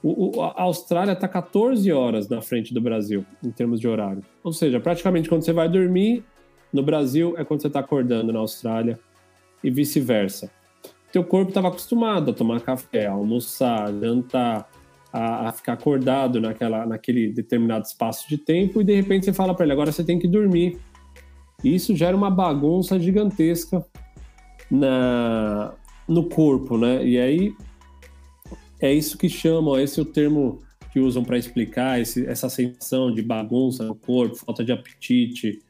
S1: O, o, a Austrália está 14 horas na frente do Brasil, em termos de horário. Ou seja, praticamente quando você vai dormir, No Brasil é quando você está acordando na Austrália e vice-versa. Teu corpo estava acostumado a tomar café, a almoçar, jantar, a, a, ficar acordado naquela, naquele determinado espaço de tempo e de repente você fala para ele agora você tem que dormir. E isso gera uma bagunça gigantesca na, no corpo, né? E aí é isso que chamam, esse é o termo que usam para explicar esse, essa sensação de bagunça no corpo, falta de apetite,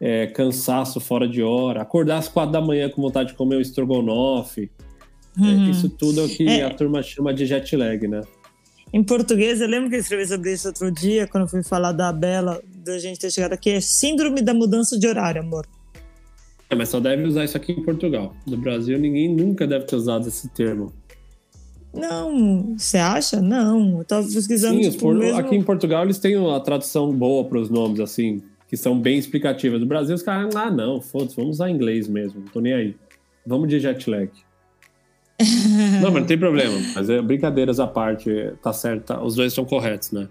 S1: é, cansaço fora de hora, acordar às quatro da manhã com vontade de comer um estrogonofe. É, uhum. É, isso tudo é o que é. a turma chama de jet lag, né?
S2: Em português, eu lembro que eu escrevi sobre isso outro dia, quando eu fui falar da Bela, da gente ter chegado aqui, é Síndrome da Mudança de Horário, amor.
S1: É, mas só deve usar isso aqui em Portugal. No Brasil, ninguém nunca deve ter usado esse termo.
S2: Não, você acha? Não, eu tava pesquisando. Sim, tipo, por, mesmo...
S1: aqui em Portugal eles têm uma tradução boa para os nomes, assim, que são bem explicativas. No Brasil, os caras, ah, não, foda-se, vamos usar inglês mesmo, não tô nem aí. Vamos de jet lag. não, mas não tem problema. Mas é, brincadeiras à parte, tá certo, tá, os dois são corretos, né?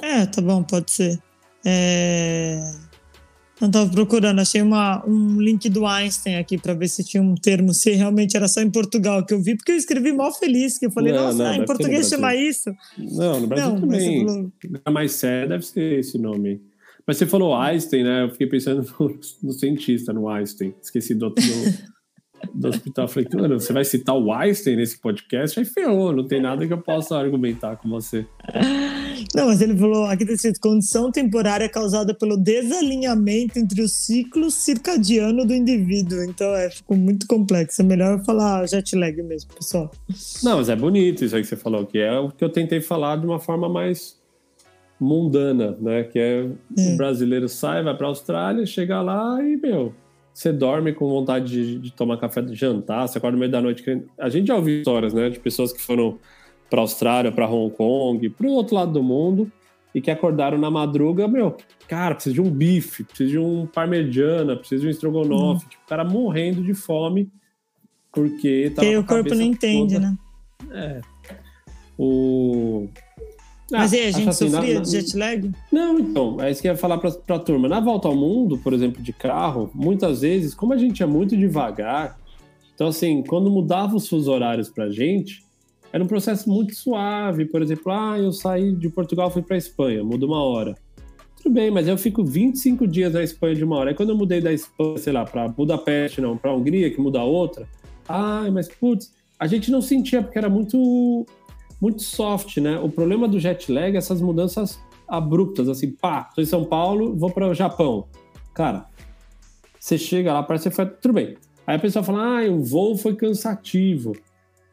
S2: É, tá bom, pode ser. É... Eu tava procurando, achei uma, um link do Einstein aqui para ver se tinha um termo, se realmente era só em Portugal que eu vi, porque eu escrevi mal feliz, que eu falei, não, nossa, não, em português chama isso.
S1: Não, no Brasil não, também. Falou... mais sério deve ser esse nome. Mas você falou Einstein, né? Eu fiquei pensando no, no cientista, no Einstein. Esqueci do, do, do hospital. Falei, mano, você vai citar o Einstein nesse podcast? Aí ferrou, não tem nada que eu possa argumentar com você.
S2: Não, mas ele falou, aqui está escrito, condição temporária causada pelo desalinhamento entre o ciclo circadiano do indivíduo. Então, é, ficou muito complexo. É melhor falar jet lag mesmo, pessoal.
S1: Não, mas é bonito isso aí que você falou, que é o que eu tentei falar de uma forma mais mundana, né? Que é, é. o brasileiro sai, vai para a Austrália, chega lá e, meu, você dorme com vontade de, de, tomar café de jantar, você acorda no meio da noite. A gente já ouviu histórias, né, de pessoas que foram para Austrália, para Hong Kong, para o outro lado do mundo e que acordaram na madruga, meu, cara, precisa de um bife, precisa de um parmegiana, precisa de um estrogonofe, uhum. tipo, o cara morrendo de fome porque tava
S2: porque o corpo não entende, toda... né?
S1: É. O
S2: mas ah, aí, a gente assim, sofria na, de jet lag?
S1: Não, então, é isso que eu ia falar pra, pra turma. Na volta ao mundo, por exemplo, de carro, muitas vezes, como a gente é muito devagar, então assim, quando mudava os fusos horários pra gente, era um processo muito suave. Por exemplo, ah, eu saí de Portugal, fui pra Espanha, muda uma hora. Tudo bem, mas eu fico 25 dias na Espanha de uma hora. Aí quando eu mudei da Espanha, sei lá, pra Budapeste, não, pra Hungria, que muda outra, ai, mas putz, a gente não sentia porque era muito muito soft, né? O problema do jet lag é essas mudanças abruptas, assim, pá, tô em São Paulo, vou para o Japão. Cara, você chega lá, parece que foi tudo bem. Aí a pessoa fala, ah, o voo foi cansativo.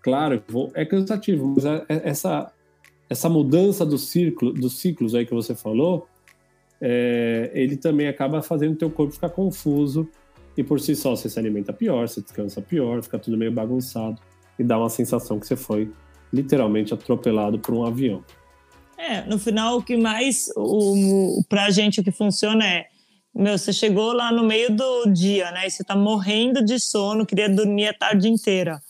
S1: Claro, voo é cansativo, mas é, é, essa, essa mudança do ciclo, dos ciclos aí que você falou, é, ele também acaba fazendo o teu corpo ficar confuso e por si só você se alimenta pior, você descansa pior, fica tudo meio bagunçado e dá uma sensação que você foi literalmente atropelado por um avião.
S2: É, no final o que mais o, pra gente o que funciona é meu, você chegou lá no meio do dia, né? E você tá morrendo de sono, queria dormir a tarde inteira.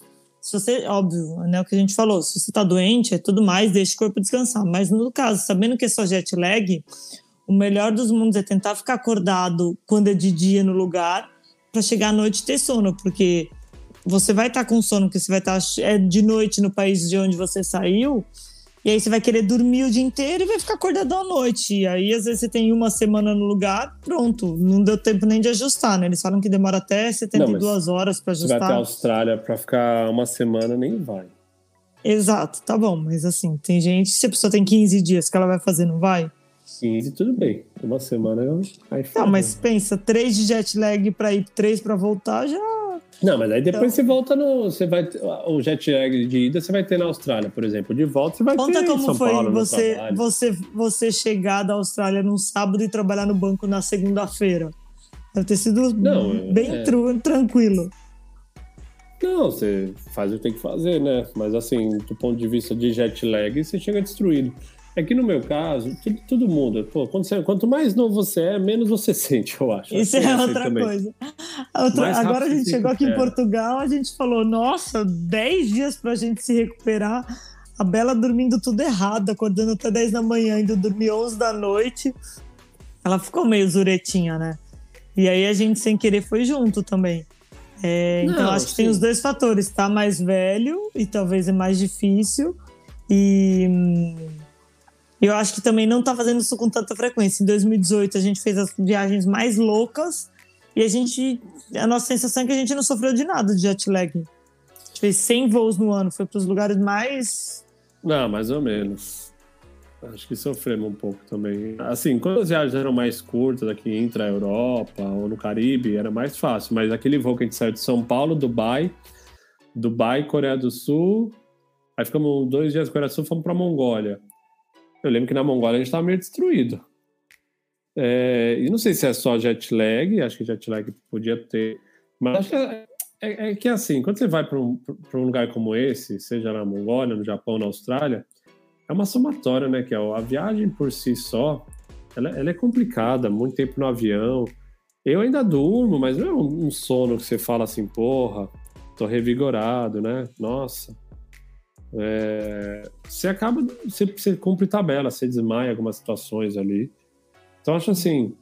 S2: Se você, óbvio, né, o que a gente falou, se você tá doente, é tudo mais, deixa o corpo descansar. Mas no caso, sabendo que é só jet lag, o melhor dos mundos é tentar ficar acordado quando é de dia no lugar, para chegar à noite e ter sono, porque você vai estar tá com sono, porque você vai estar tá, é, de noite no país de onde você saiu, e aí você vai querer dormir o dia inteiro e vai ficar acordado à noite. E aí, às vezes, você tem uma semana no lugar, pronto. Não deu tempo nem de ajustar, né? Eles falam que demora até 72 não, horas para ajustar. Você
S1: vai até a Austrália para ficar uma semana, nem vai.
S2: Exato, tá bom. Mas assim, tem gente, se a pessoa tem 15 dias que ela vai fazer, não vai?
S1: 15, tudo bem. Uma semana eu.
S2: Não, mas pensa, três de jet lag para ir, três para voltar, já
S1: não, mas aí depois então, você volta no. Você vai, o jet lag de ida você vai ter na Austrália, por exemplo. De volta você vai
S2: conta
S1: ter
S2: como
S1: São
S2: foi
S1: Paulo,
S2: você, você, você chegar da Austrália num sábado e trabalhar no banco na segunda-feira. Deve ter sido Não, bem é... tranquilo.
S1: Não, você faz o que tem que fazer, né? Mas assim, do ponto de vista de jet lag, você chega destruído. É que no meu caso, tudo, todo mundo, pô, você, quanto mais novo você é, menos você sente, eu acho.
S2: Isso é outra também. coisa. Outra, agora a gente chegou aqui em Portugal, a gente falou, nossa, 10 dias pra gente se recuperar. A Bela dormindo tudo errado, acordando até 10 da manhã, indo dormir 11 da noite. Ela ficou meio zuretinha, né? E aí a gente, sem querer, foi junto também. É, então
S1: Não,
S2: acho que
S1: sim.
S2: tem os dois fatores. Tá mais velho e talvez é mais difícil. E hum, eu acho que também não tá fazendo isso com tanta frequência. Em 2018 a gente fez as viagens mais loucas e a gente. A nossa sensação é que a gente não sofreu de nada de jet lag. A gente fez 100 voos no ano, foi para os lugares mais.
S1: Não, mais ou menos. Acho que sofremos um pouco também. Assim, quando as viagens eram mais curtas, aqui intra Europa ou no Caribe, era mais fácil. Mas aquele voo que a gente saiu de São Paulo, Dubai, Dubai, Coreia do Sul, aí ficamos dois dias na Coreia do Sul, fomos pra Mongólia. Eu lembro que na Mongólia a gente tava meio destruído. É, e não sei se é só jet lag, acho que jet lag podia ter. Mas é, é- é que assim, quando você vai para um, um lugar como esse, seja na Mongólia, no Japão, na Austrália, é uma somatória, né? Que é a viagem por si só, ela, ela é complicada, muito tempo no avião. Eu ainda durmo, mas não é um, um sono que você fala assim, porra, tô revigorado, né? Nossa. É, você acaba, você, você cumpre tabela, você desmaia algumas situações ali. Então acho assim,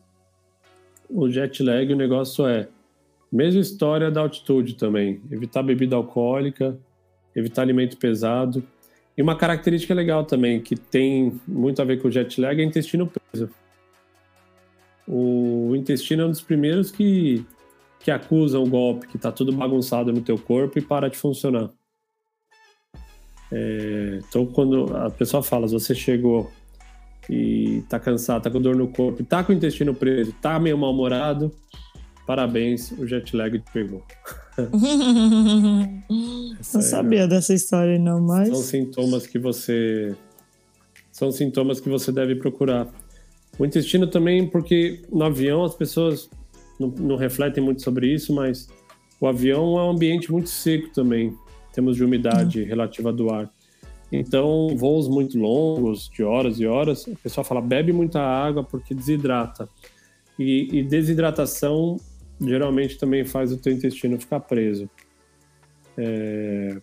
S1: o jet lag, o negócio é mesma história da altitude também, evitar bebida alcoólica, evitar alimento pesado. E uma característica legal também, que tem muito a ver com o jet lag, é o intestino preso. O intestino é um dos primeiros que, que acusam o golpe, que tá tudo bagunçado no teu corpo e para de funcionar. É, então, quando a pessoa fala, você chegou e tá cansado, tá com dor no corpo, tá com o intestino preso, tá meio mal-humorado, parabéns, o jet lag te pegou.
S2: não sabia dessa história, não, mas.
S1: São sintomas que você são sintomas que você deve procurar. O intestino também, porque no avião as pessoas não, não refletem muito sobre isso, mas o avião é um ambiente muito seco também, em termos de umidade relativa do ar. Então, voos muito longos, de horas e horas, o pessoal fala bebe muita água porque desidrata. E, e desidratação geralmente também faz o teu intestino ficar preso. É,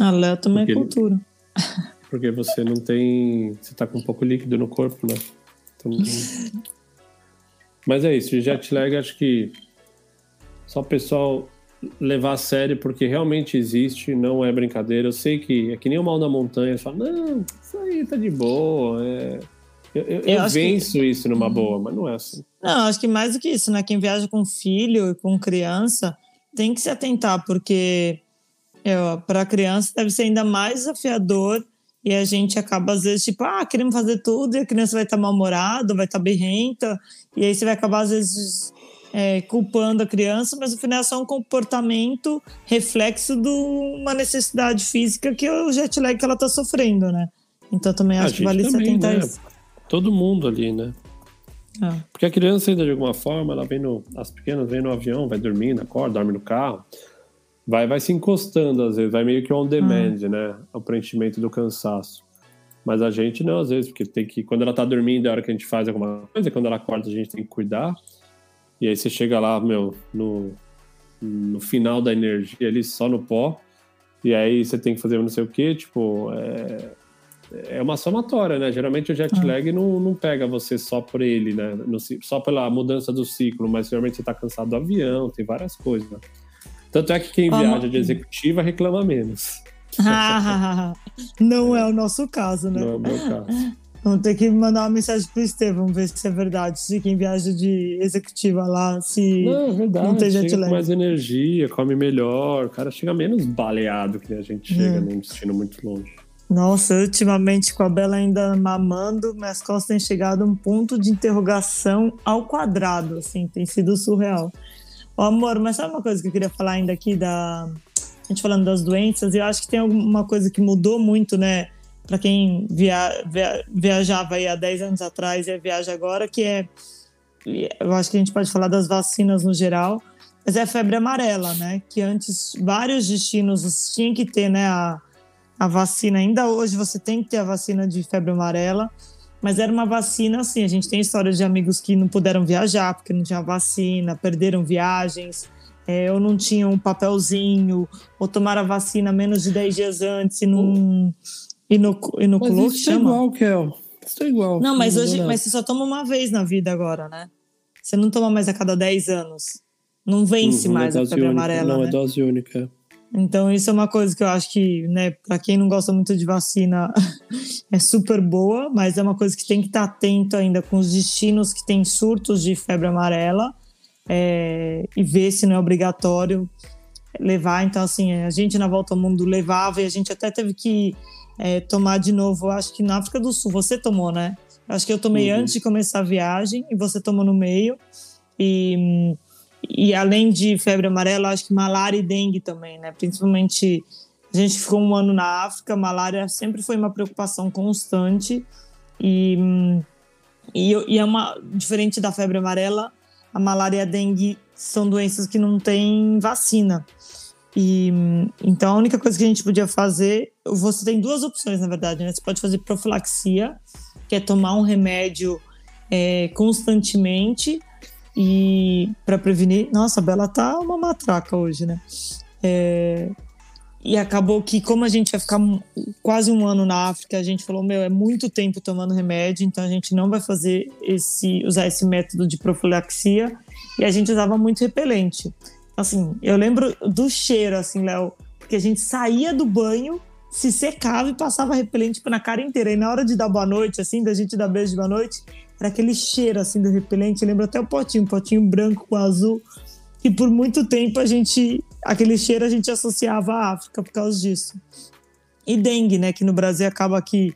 S2: A Léo também
S1: Porque
S2: é cultura.
S1: porque você não tem. Você tá com pouco líquido no corpo, né? Então, Mas é isso, jet lag acho que só o pessoal levar a sério, porque realmente existe, não é brincadeira. Eu sei que é que nem o mal da montanha, você fala, não, isso aí tá de boa. é." Eu, eu-
S2: Eu
S1: eu
S2: acho que-
S1: venço isso numa boa, mas não é assim.
S2: Não, acho que mais do que isso, né? Quem viaja com filho e com criança tem que se atentar, porque para a criança deve ser ainda mais desafiador e a gente acaba, às vezes, tipo, ah, queremos fazer tudo e a criança vai estar mal-humorada, vai estar berrenta, e aí você vai acabar, às vezes, é, culpando a criança, mas no final é só um comportamento reflexo de uma necessidade física que é o jet lag que ela está sofrendo, né? Então também acho que vale se
S1: também,
S2: atentar a
S1: né?
S2: isso.
S1: Todo mundo ali, né?
S2: Ah.
S1: Porque a criança ainda de alguma forma, ela vem no. As pequenas vêm no avião, vai dormindo, acorda, dorme no carro. Vai, vai se encostando, às vezes, vai meio que on demand, né? O preenchimento do cansaço. Mas a gente não, às vezes, porque tem que. Quando ela tá dormindo é a hora que a gente faz alguma coisa, quando ela acorda, a gente tem que cuidar. E aí você chega lá, meu, no, no final da energia ali, só no pó. E aí você tem que fazer não sei o quê, tipo. É, é uma somatória, né? Geralmente o jet
S2: Ah.
S1: lag não, não pega você só por ele, né? No só pela mudança do ciclo, mas geralmente você tá cansado do avião, tem várias coisas. né? Tanto é que quem
S2: Ah,
S1: viaja de executiva reclama menos.
S2: Não é o nosso caso, né?
S1: Não é o meu caso.
S2: Vamos ter que mandar uma mensagem pro Estevão, ver se é verdade. Se quem viaja de executiva lá, se.
S1: Não, é verdade.
S2: Não tem jet lag.
S1: com mais energia, come melhor. O cara chega menos baleado que a gente chega
S2: É.
S1: num destino muito longe.
S2: Nossa, ultimamente com a Bela ainda mamando, minhas costas têm chegado a um ponto de interrogação ao quadrado, assim, tem sido surreal. Ô, amor, mas sabe uma coisa que eu queria falar ainda aqui da. A gente falando das doenças, eu acho que tem alguma coisa que mudou muito, né? Para quem via, via- viajava aí há 10 anos atrás e viaja agora, que é. Eu acho que a gente pode falar das vacinas no geral, mas é a febre amarela, né? Que antes vários destinos tinham que ter, né? A, a vacina. Ainda hoje você tem que ter a vacina de febre amarela, mas era uma vacina assim. A gente tem histórias de amigos que não puderam viajar porque não tinha vacina, perderam viagens, é, ou não tinham um papelzinho, ou tomaram a vacina menos de 10 dias antes e não. Inoculou, que
S1: isso é
S2: chama?
S1: igual, Kel. Isso é igual.
S2: Não, mas hoje, mas você só toma uma vez na vida agora, né? Você não toma mais a cada 10 anos. Não vence hum, mais é a febre
S1: única,
S2: amarela.
S1: Não,
S2: é
S1: né? é dose única.
S2: Então, isso é uma coisa que eu acho que, né, para quem não gosta muito de vacina, é super boa, mas é uma coisa que tem que estar atento ainda com os destinos que têm surtos de febre amarela é, e ver se não é obrigatório levar. Então, assim, a gente na volta ao mundo levava e a gente até teve que é, tomar de novo. Acho que na África do Sul você tomou, né? Acho que eu tomei uhum. antes de começar a viagem e você tomou no meio. E e além de febre amarela, acho que malária e dengue também, né? Principalmente a gente ficou um ano na África, malária sempre foi uma preocupação constante e, e, e é uma diferente da febre amarela, a malária e a dengue são doenças que não têm vacina. E então a única coisa que a gente podia fazer, você tem duas opções na verdade, né? Você pode fazer profilaxia, que é tomar um remédio é, constantemente e para prevenir. Nossa, a Bela tá uma matraca hoje, né? É, e acabou que, como a gente vai ficar quase um ano na África, a gente falou: meu, é muito tempo tomando remédio, então a gente não vai fazer esse, usar esse método de profilaxia. E a gente usava muito repelente. Assim, eu lembro do cheiro, assim, Léo, porque a gente saía do banho, se secava e passava repelente na cara inteira. E na hora de dar boa noite, assim, da gente dar beijo de boa noite, era aquele cheiro assim do repelente, lembra até o potinho, potinho branco com azul. E por muito tempo a gente, aquele cheiro a gente associava à África por causa disso. E dengue, né, que no Brasil acaba que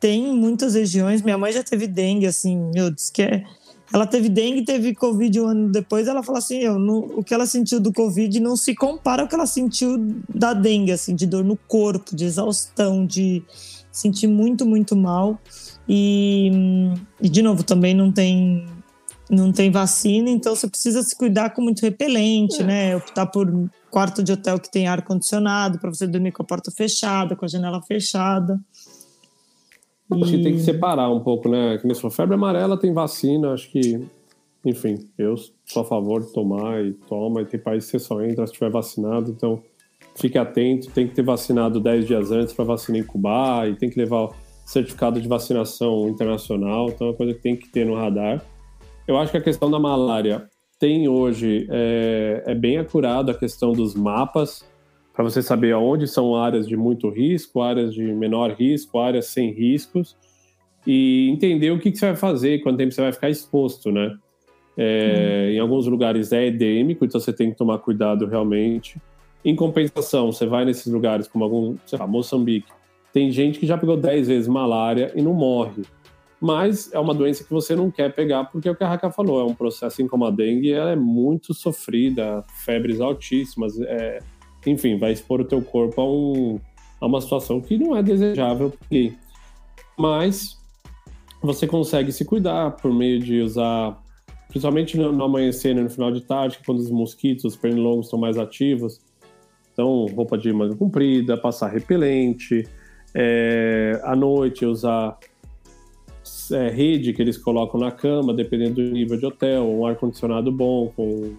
S2: tem muitas regiões. Minha mãe já teve dengue, assim, meu, disse que é, ela teve dengue, teve Covid um ano depois. Ela falou assim: eu, não, o que ela sentiu do Covid não se compara ao que ela sentiu da dengue, assim, de dor no corpo, de exaustão, de sentir muito, muito mal. E, e de novo, também não tem não tem vacina, então você precisa se cuidar com muito repelente, é. né? Optar por quarto de hotel que tem ar condicionado para você dormir com a porta fechada, com a janela fechada.
S1: Acho que tem que separar um pouco, né? Que for febre amarela tem vacina, acho que, enfim, eu sou a favor de tomar e toma, e tem país que você só entra se estiver vacinado, então fique atento, tem que ter vacinado 10 dias antes para vacina incubar e tem que levar certificado de vacinação internacional, então é uma coisa que tem que ter no radar. Eu acho que a questão da malária tem hoje, é, é bem acurado a questão dos mapas, para você saber aonde são áreas de muito risco, áreas de menor risco, áreas sem riscos, e entender o que, que você vai fazer, quanto tempo você vai ficar exposto, né? É, hum. Em alguns lugares é endêmico, então você tem que tomar cuidado realmente. Em compensação, você vai nesses lugares como algum, sei lá, Moçambique, tem gente que já pegou 10 vezes malária e não morre. Mas é uma doença que você não quer pegar, porque é o que a Raca falou, é um processo, assim como a dengue, ela é muito sofrida, febres altíssimas, é, enfim, vai expor o teu corpo a, um, a uma situação que não é desejável. Mas você consegue se cuidar por meio de usar, principalmente no, no amanhecer e no final de tarde, quando os mosquitos, os pernilongos estão mais ativos. Então, roupa de manga comprida, passar repelente, é, à noite usar é, rede que eles colocam na cama, dependendo do nível de hotel, um ar-condicionado bom, com,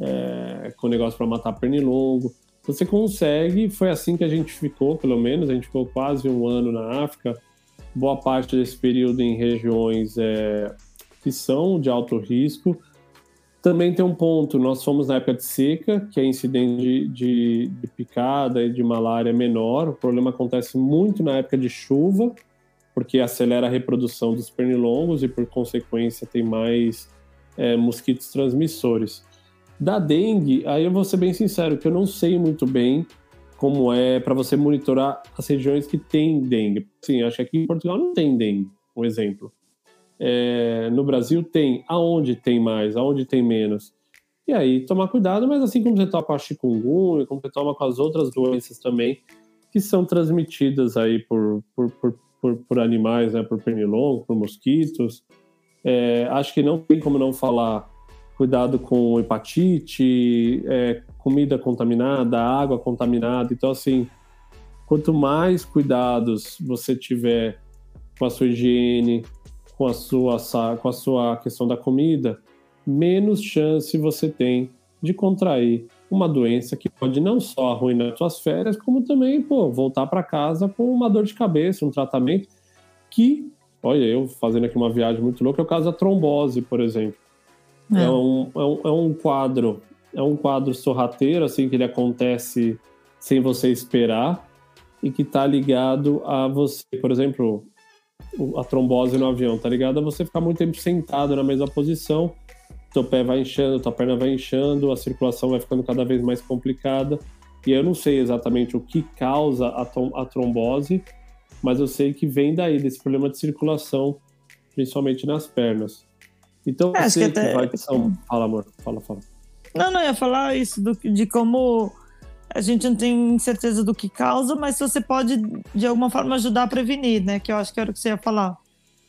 S1: é, com negócio para matar pernilongo. Você consegue, foi assim que a gente ficou, pelo menos, a gente ficou quase um ano na África, boa parte desse período em regiões é, que são de alto risco, também tem um ponto, nós fomos na época de seca, que a incidência de, de, de, picada e de malária é menor. O problema acontece muito na época de chuva, porque acelera a reprodução dos pernilongos e, por consequência, tem mais é, mosquitos transmissores. Da dengue, aí eu vou ser bem sincero, que eu não sei muito bem como é para você monitorar as regiões que tem dengue. Sim, acho que aqui em Portugal não tem dengue, um exemplo é, no Brasil tem, aonde tem mais, aonde tem menos. E aí tomar cuidado, mas assim como você toma com a chikungunya, como você toma com as outras doenças também, que são transmitidas aí por, por, por, por, por animais, né, por pernilongo, por mosquitos. É, acho que não tem como não falar cuidado com hepatite, é, comida contaminada, água contaminada. Então, assim, quanto mais cuidados você tiver com a sua higiene, com a sua, com a sua questão da comida, menos chance você tem de contrair uma doença que pode não só arruinar suas férias, como também pô, voltar para casa com uma dor de cabeça, um tratamento que, olha, eu fazendo aqui uma viagem muito louca, é o caso da trombose, por exemplo. É. é. um, é, um, é um quadro, é um quadro sorrateiro, assim, que ele acontece sem você esperar e que tá ligado a você, por exemplo, a trombose no avião, tá ligado a você ficar muito tempo sentado na mesma posição, teu pé vai inchando, tua perna vai inchando, a circulação vai ficando cada vez mais complicada. E eu não sei exatamente o que causa a, a trombose, mas eu sei que vem daí, desse problema de circulação, principalmente nas pernas. Então, é, você que, até... que vai que são... Fala, amor. Fala, fala.
S2: Não, não, ia falar isso do, de como a gente não tem certeza do que causa, mas você pode, de alguma forma, ajudar a prevenir, né? Que eu acho que era o que você ia falar.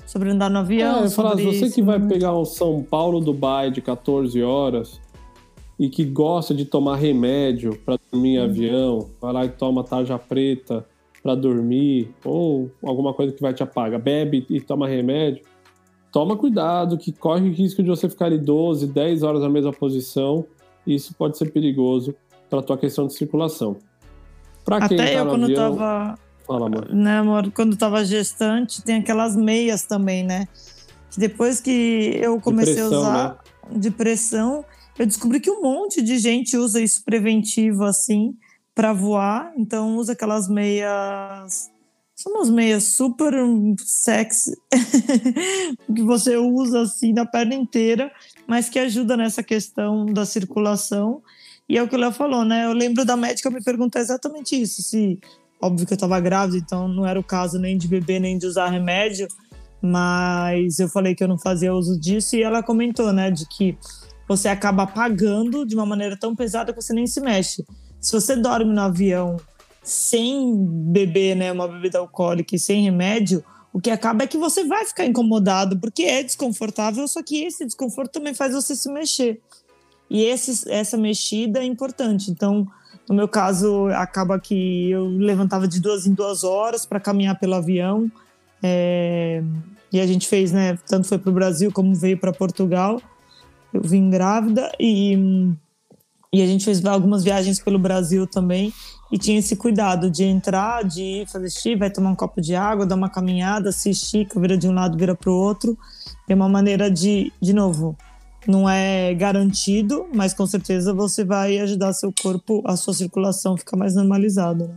S2: Sobre andar no avião. É, eu falar,
S1: você isso, que vai pegar um São Paulo, Dubai de 14 horas e que gosta de tomar remédio para dormir em uhum. avião, vai lá e toma tarja preta para dormir, ou alguma coisa que vai te apagar, bebe e toma remédio, toma cuidado, que corre o risco de você ficar ali 12, 10 horas na mesma posição, isso pode ser perigoso para tua questão de circulação.
S2: Pra quem Até tá eu, quando avião... tava.
S1: Fala, amor.
S2: Né, amor? Quando tava gestante, tem aquelas meias também, né? Que depois que eu comecei pressão, a usar né? de pressão, eu descobri que um monte de gente usa isso preventivo assim para voar, então usa aquelas meias são umas meias super sexy que você usa assim na perna inteira, mas que ajuda nessa questão da circulação. E é o que o Léo falou, né? Eu lembro da médica me perguntar exatamente isso. Se, óbvio que eu estava grávida, então não era o caso nem de beber nem de usar remédio, mas eu falei que eu não fazia uso disso e ela comentou, né, de que você acaba apagando de uma maneira tão pesada que você nem se mexe. Se você dorme no avião sem beber né, uma bebida alcoólica e sem remédio, o que acaba é que você vai ficar incomodado, porque é desconfortável, só que esse desconforto também faz você se mexer. E esse, essa mexida é importante. Então, no meu caso, acaba que eu levantava de duas em duas horas para caminhar pelo avião. É, e a gente fez, né? Tanto foi para o Brasil como veio para Portugal. Eu vim grávida e, e a gente fez algumas viagens pelo Brasil também e tinha esse cuidado de entrar, de ir fazer xixi, vai tomar um copo de água, dar uma caminhada, se estica, vira de um lado, vira para o outro. É uma maneira de, de novo, não é garantido, mas com certeza você vai ajudar seu corpo, a sua circulação ficar mais normalizada. Né?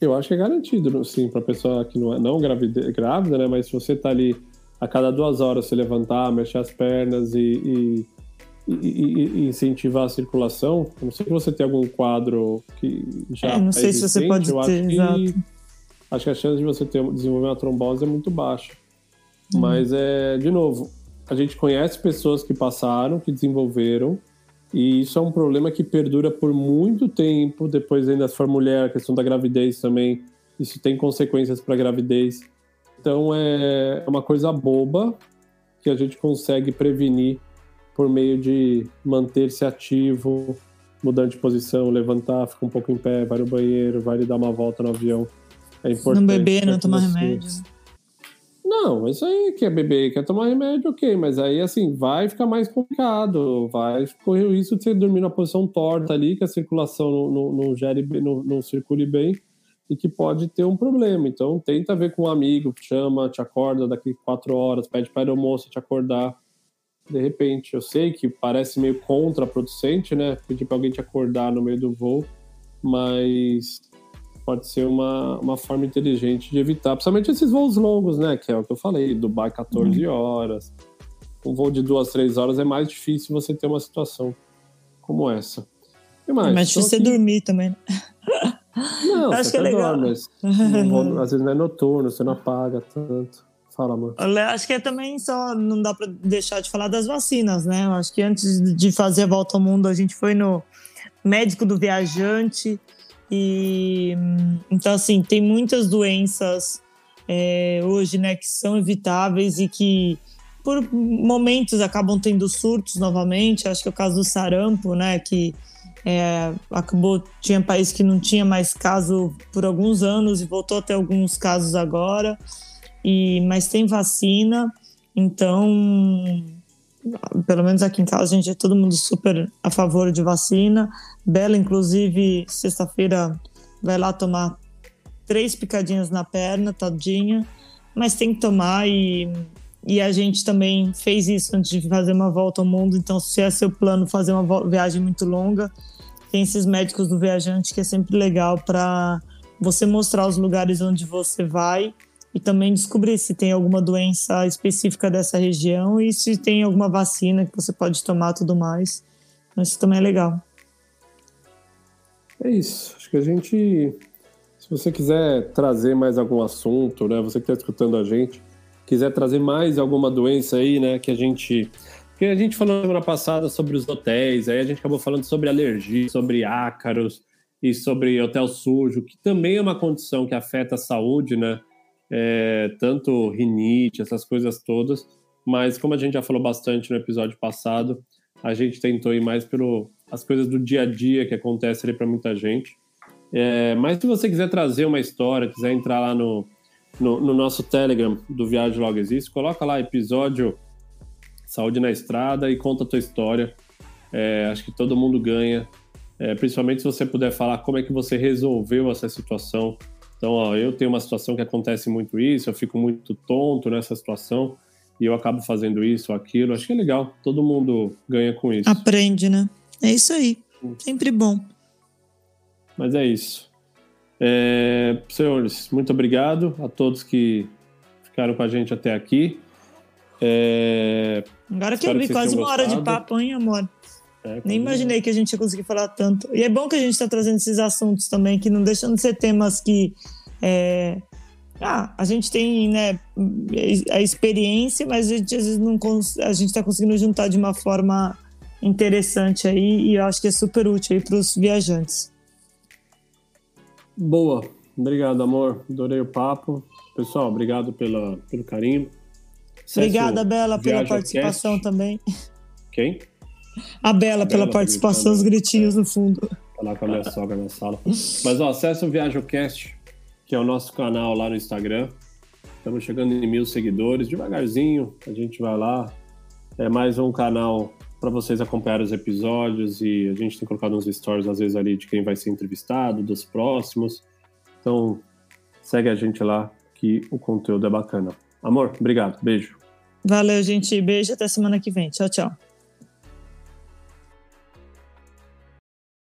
S1: Eu acho que é garantido, sim, para pessoa que não é não grávida, grávida, né? Mas se você tá ali a cada duas horas se levantar, mexer as pernas e, e e, e, incentivar a circulação. Eu não sei se você tem algum quadro que já.
S2: É, não sei é se você pode ter, acho que, exato.
S1: Acho que a chance de você ter, desenvolver uma trombose é muito baixa. Hum. Mas, é, de novo, a gente conhece pessoas que passaram, que desenvolveram, e isso é um problema que perdura por muito tempo. Depois, ainda se for mulher, a questão da gravidez também, isso tem consequências para a gravidez. Então, é uma coisa boba que a gente consegue prevenir por meio de manter-se ativo, mudando de posição, levantar, ficar um pouco em pé, vai no banheiro, vai lhe dar uma volta no avião. É importante.
S2: Não beber, não tomar remédio.
S1: Não, isso aí quer beber, quer tomar remédio, ok, mas aí assim, vai ficar mais complicado, vai correr o risco de você dormir na posição torta ali, que a circulação não, não, gere, não, não circule bem e que pode ter um problema. Então, tenta ver com um amigo, chama, te acorda daqui quatro horas, pede para a aeromoça te acordar de repente. Eu sei que parece meio contraproducente, né? Pedir para alguém te acordar no meio do voo, mas pode ser uma, uma forma inteligente de evitar, principalmente esses voos longos, né? Que é o que eu falei, Dubai 14 uhum. horas. Um voo de duas, três horas é mais difícil você ter uma situação como essa.
S2: E mais, é mais difícil aqui... dormir também. Né?
S1: Não, Acho você que é legal. Dorme, mas às vezes não é noturno, você não apaga tanto. Fala, amor.
S2: Acho que é também só não dá para deixar de falar das vacinas, né? Acho que antes de fazer a volta ao mundo, a gente foi no médico do viajante. E então, assim, tem muitas doenças é, hoje, né, que são evitáveis e que por momentos acabam tendo surtos novamente. Acho que é o caso do sarampo, né, que é, acabou tinha país que não tinha mais caso por alguns anos e voltou a ter alguns casos agora e mas tem vacina, então pelo menos aqui em casa a gente é todo mundo super a favor de vacina. Bela, inclusive, sexta-feira vai lá tomar três picadinhas na perna, tadinha, mas tem que tomar e e a gente também fez isso antes de fazer uma volta ao mundo. Então, se é seu plano fazer uma viagem muito longa, tem esses médicos do viajante que é sempre legal para você mostrar os lugares onde você vai e também descobrir se tem alguma doença específica dessa região e se tem alguma vacina que você pode tomar tudo mais. Então, isso também é legal.
S1: É isso. Acho que a gente. Se você quiser trazer mais algum assunto, né? Você que está escutando a gente, quiser trazer mais alguma doença aí, né? Que a gente. Porque a gente falou semana passada sobre os hotéis, aí a gente acabou falando sobre alergia, sobre ácaros e sobre hotel sujo, que também é uma condição que afeta a saúde, né? É, tanto rinite, essas coisas todas. Mas como a gente já falou bastante no episódio passado, a gente tentou ir mais pelo as coisas do dia a dia que acontecem ali para muita gente. É, mas se você quiser trazer uma história, quiser entrar lá no, no, no nosso Telegram do Viagem Logo Existe, coloca lá episódio Saúde na Estrada e conta a tua história. É, acho que todo mundo ganha, é, principalmente se você puder falar como é que você resolveu essa situação. Então, ó, eu tenho uma situação que acontece muito isso, eu fico muito tonto nessa situação e eu acabo fazendo isso ou aquilo. Acho que é legal, todo mundo ganha com isso.
S2: Aprende, né? É isso aí. Sempre bom.
S1: Mas é isso. É, senhores, muito obrigado a todos que ficaram com a gente até aqui. É,
S2: Agora que eu vi quase uma hora de papo, hein, amor? É, Nem imaginei que a gente ia conseguir falar tanto. E é bom que a gente está trazendo esses assuntos também, que não deixam de ser temas que. É... Ah, a gente tem né, a experiência, mas a gente às vezes não a gente está conseguindo juntar de uma forma interessante aí e eu acho que é super útil aí para os viajantes.
S1: Boa, obrigado amor, adorei o papo. Pessoal, obrigado pela, pelo carinho.
S2: Obrigada, Bela, pela participação também.
S1: Quem?
S2: A Bela, a pela Bela participação, os gritinhos no fundo.
S1: Tá lá com a minha sogra na sala. Mas ó, acessa o ViajoCast, que é o nosso canal lá no Instagram. Estamos chegando em mil seguidores, devagarzinho, a gente vai lá. É mais um canal para vocês acompanharem os episódios e a gente tem colocado uns stories às vezes ali de quem vai ser entrevistado, dos próximos. Então, segue a gente lá que o conteúdo é bacana. Amor, obrigado. Beijo.
S2: Valeu, gente. Beijo até semana que vem. Tchau, tchau.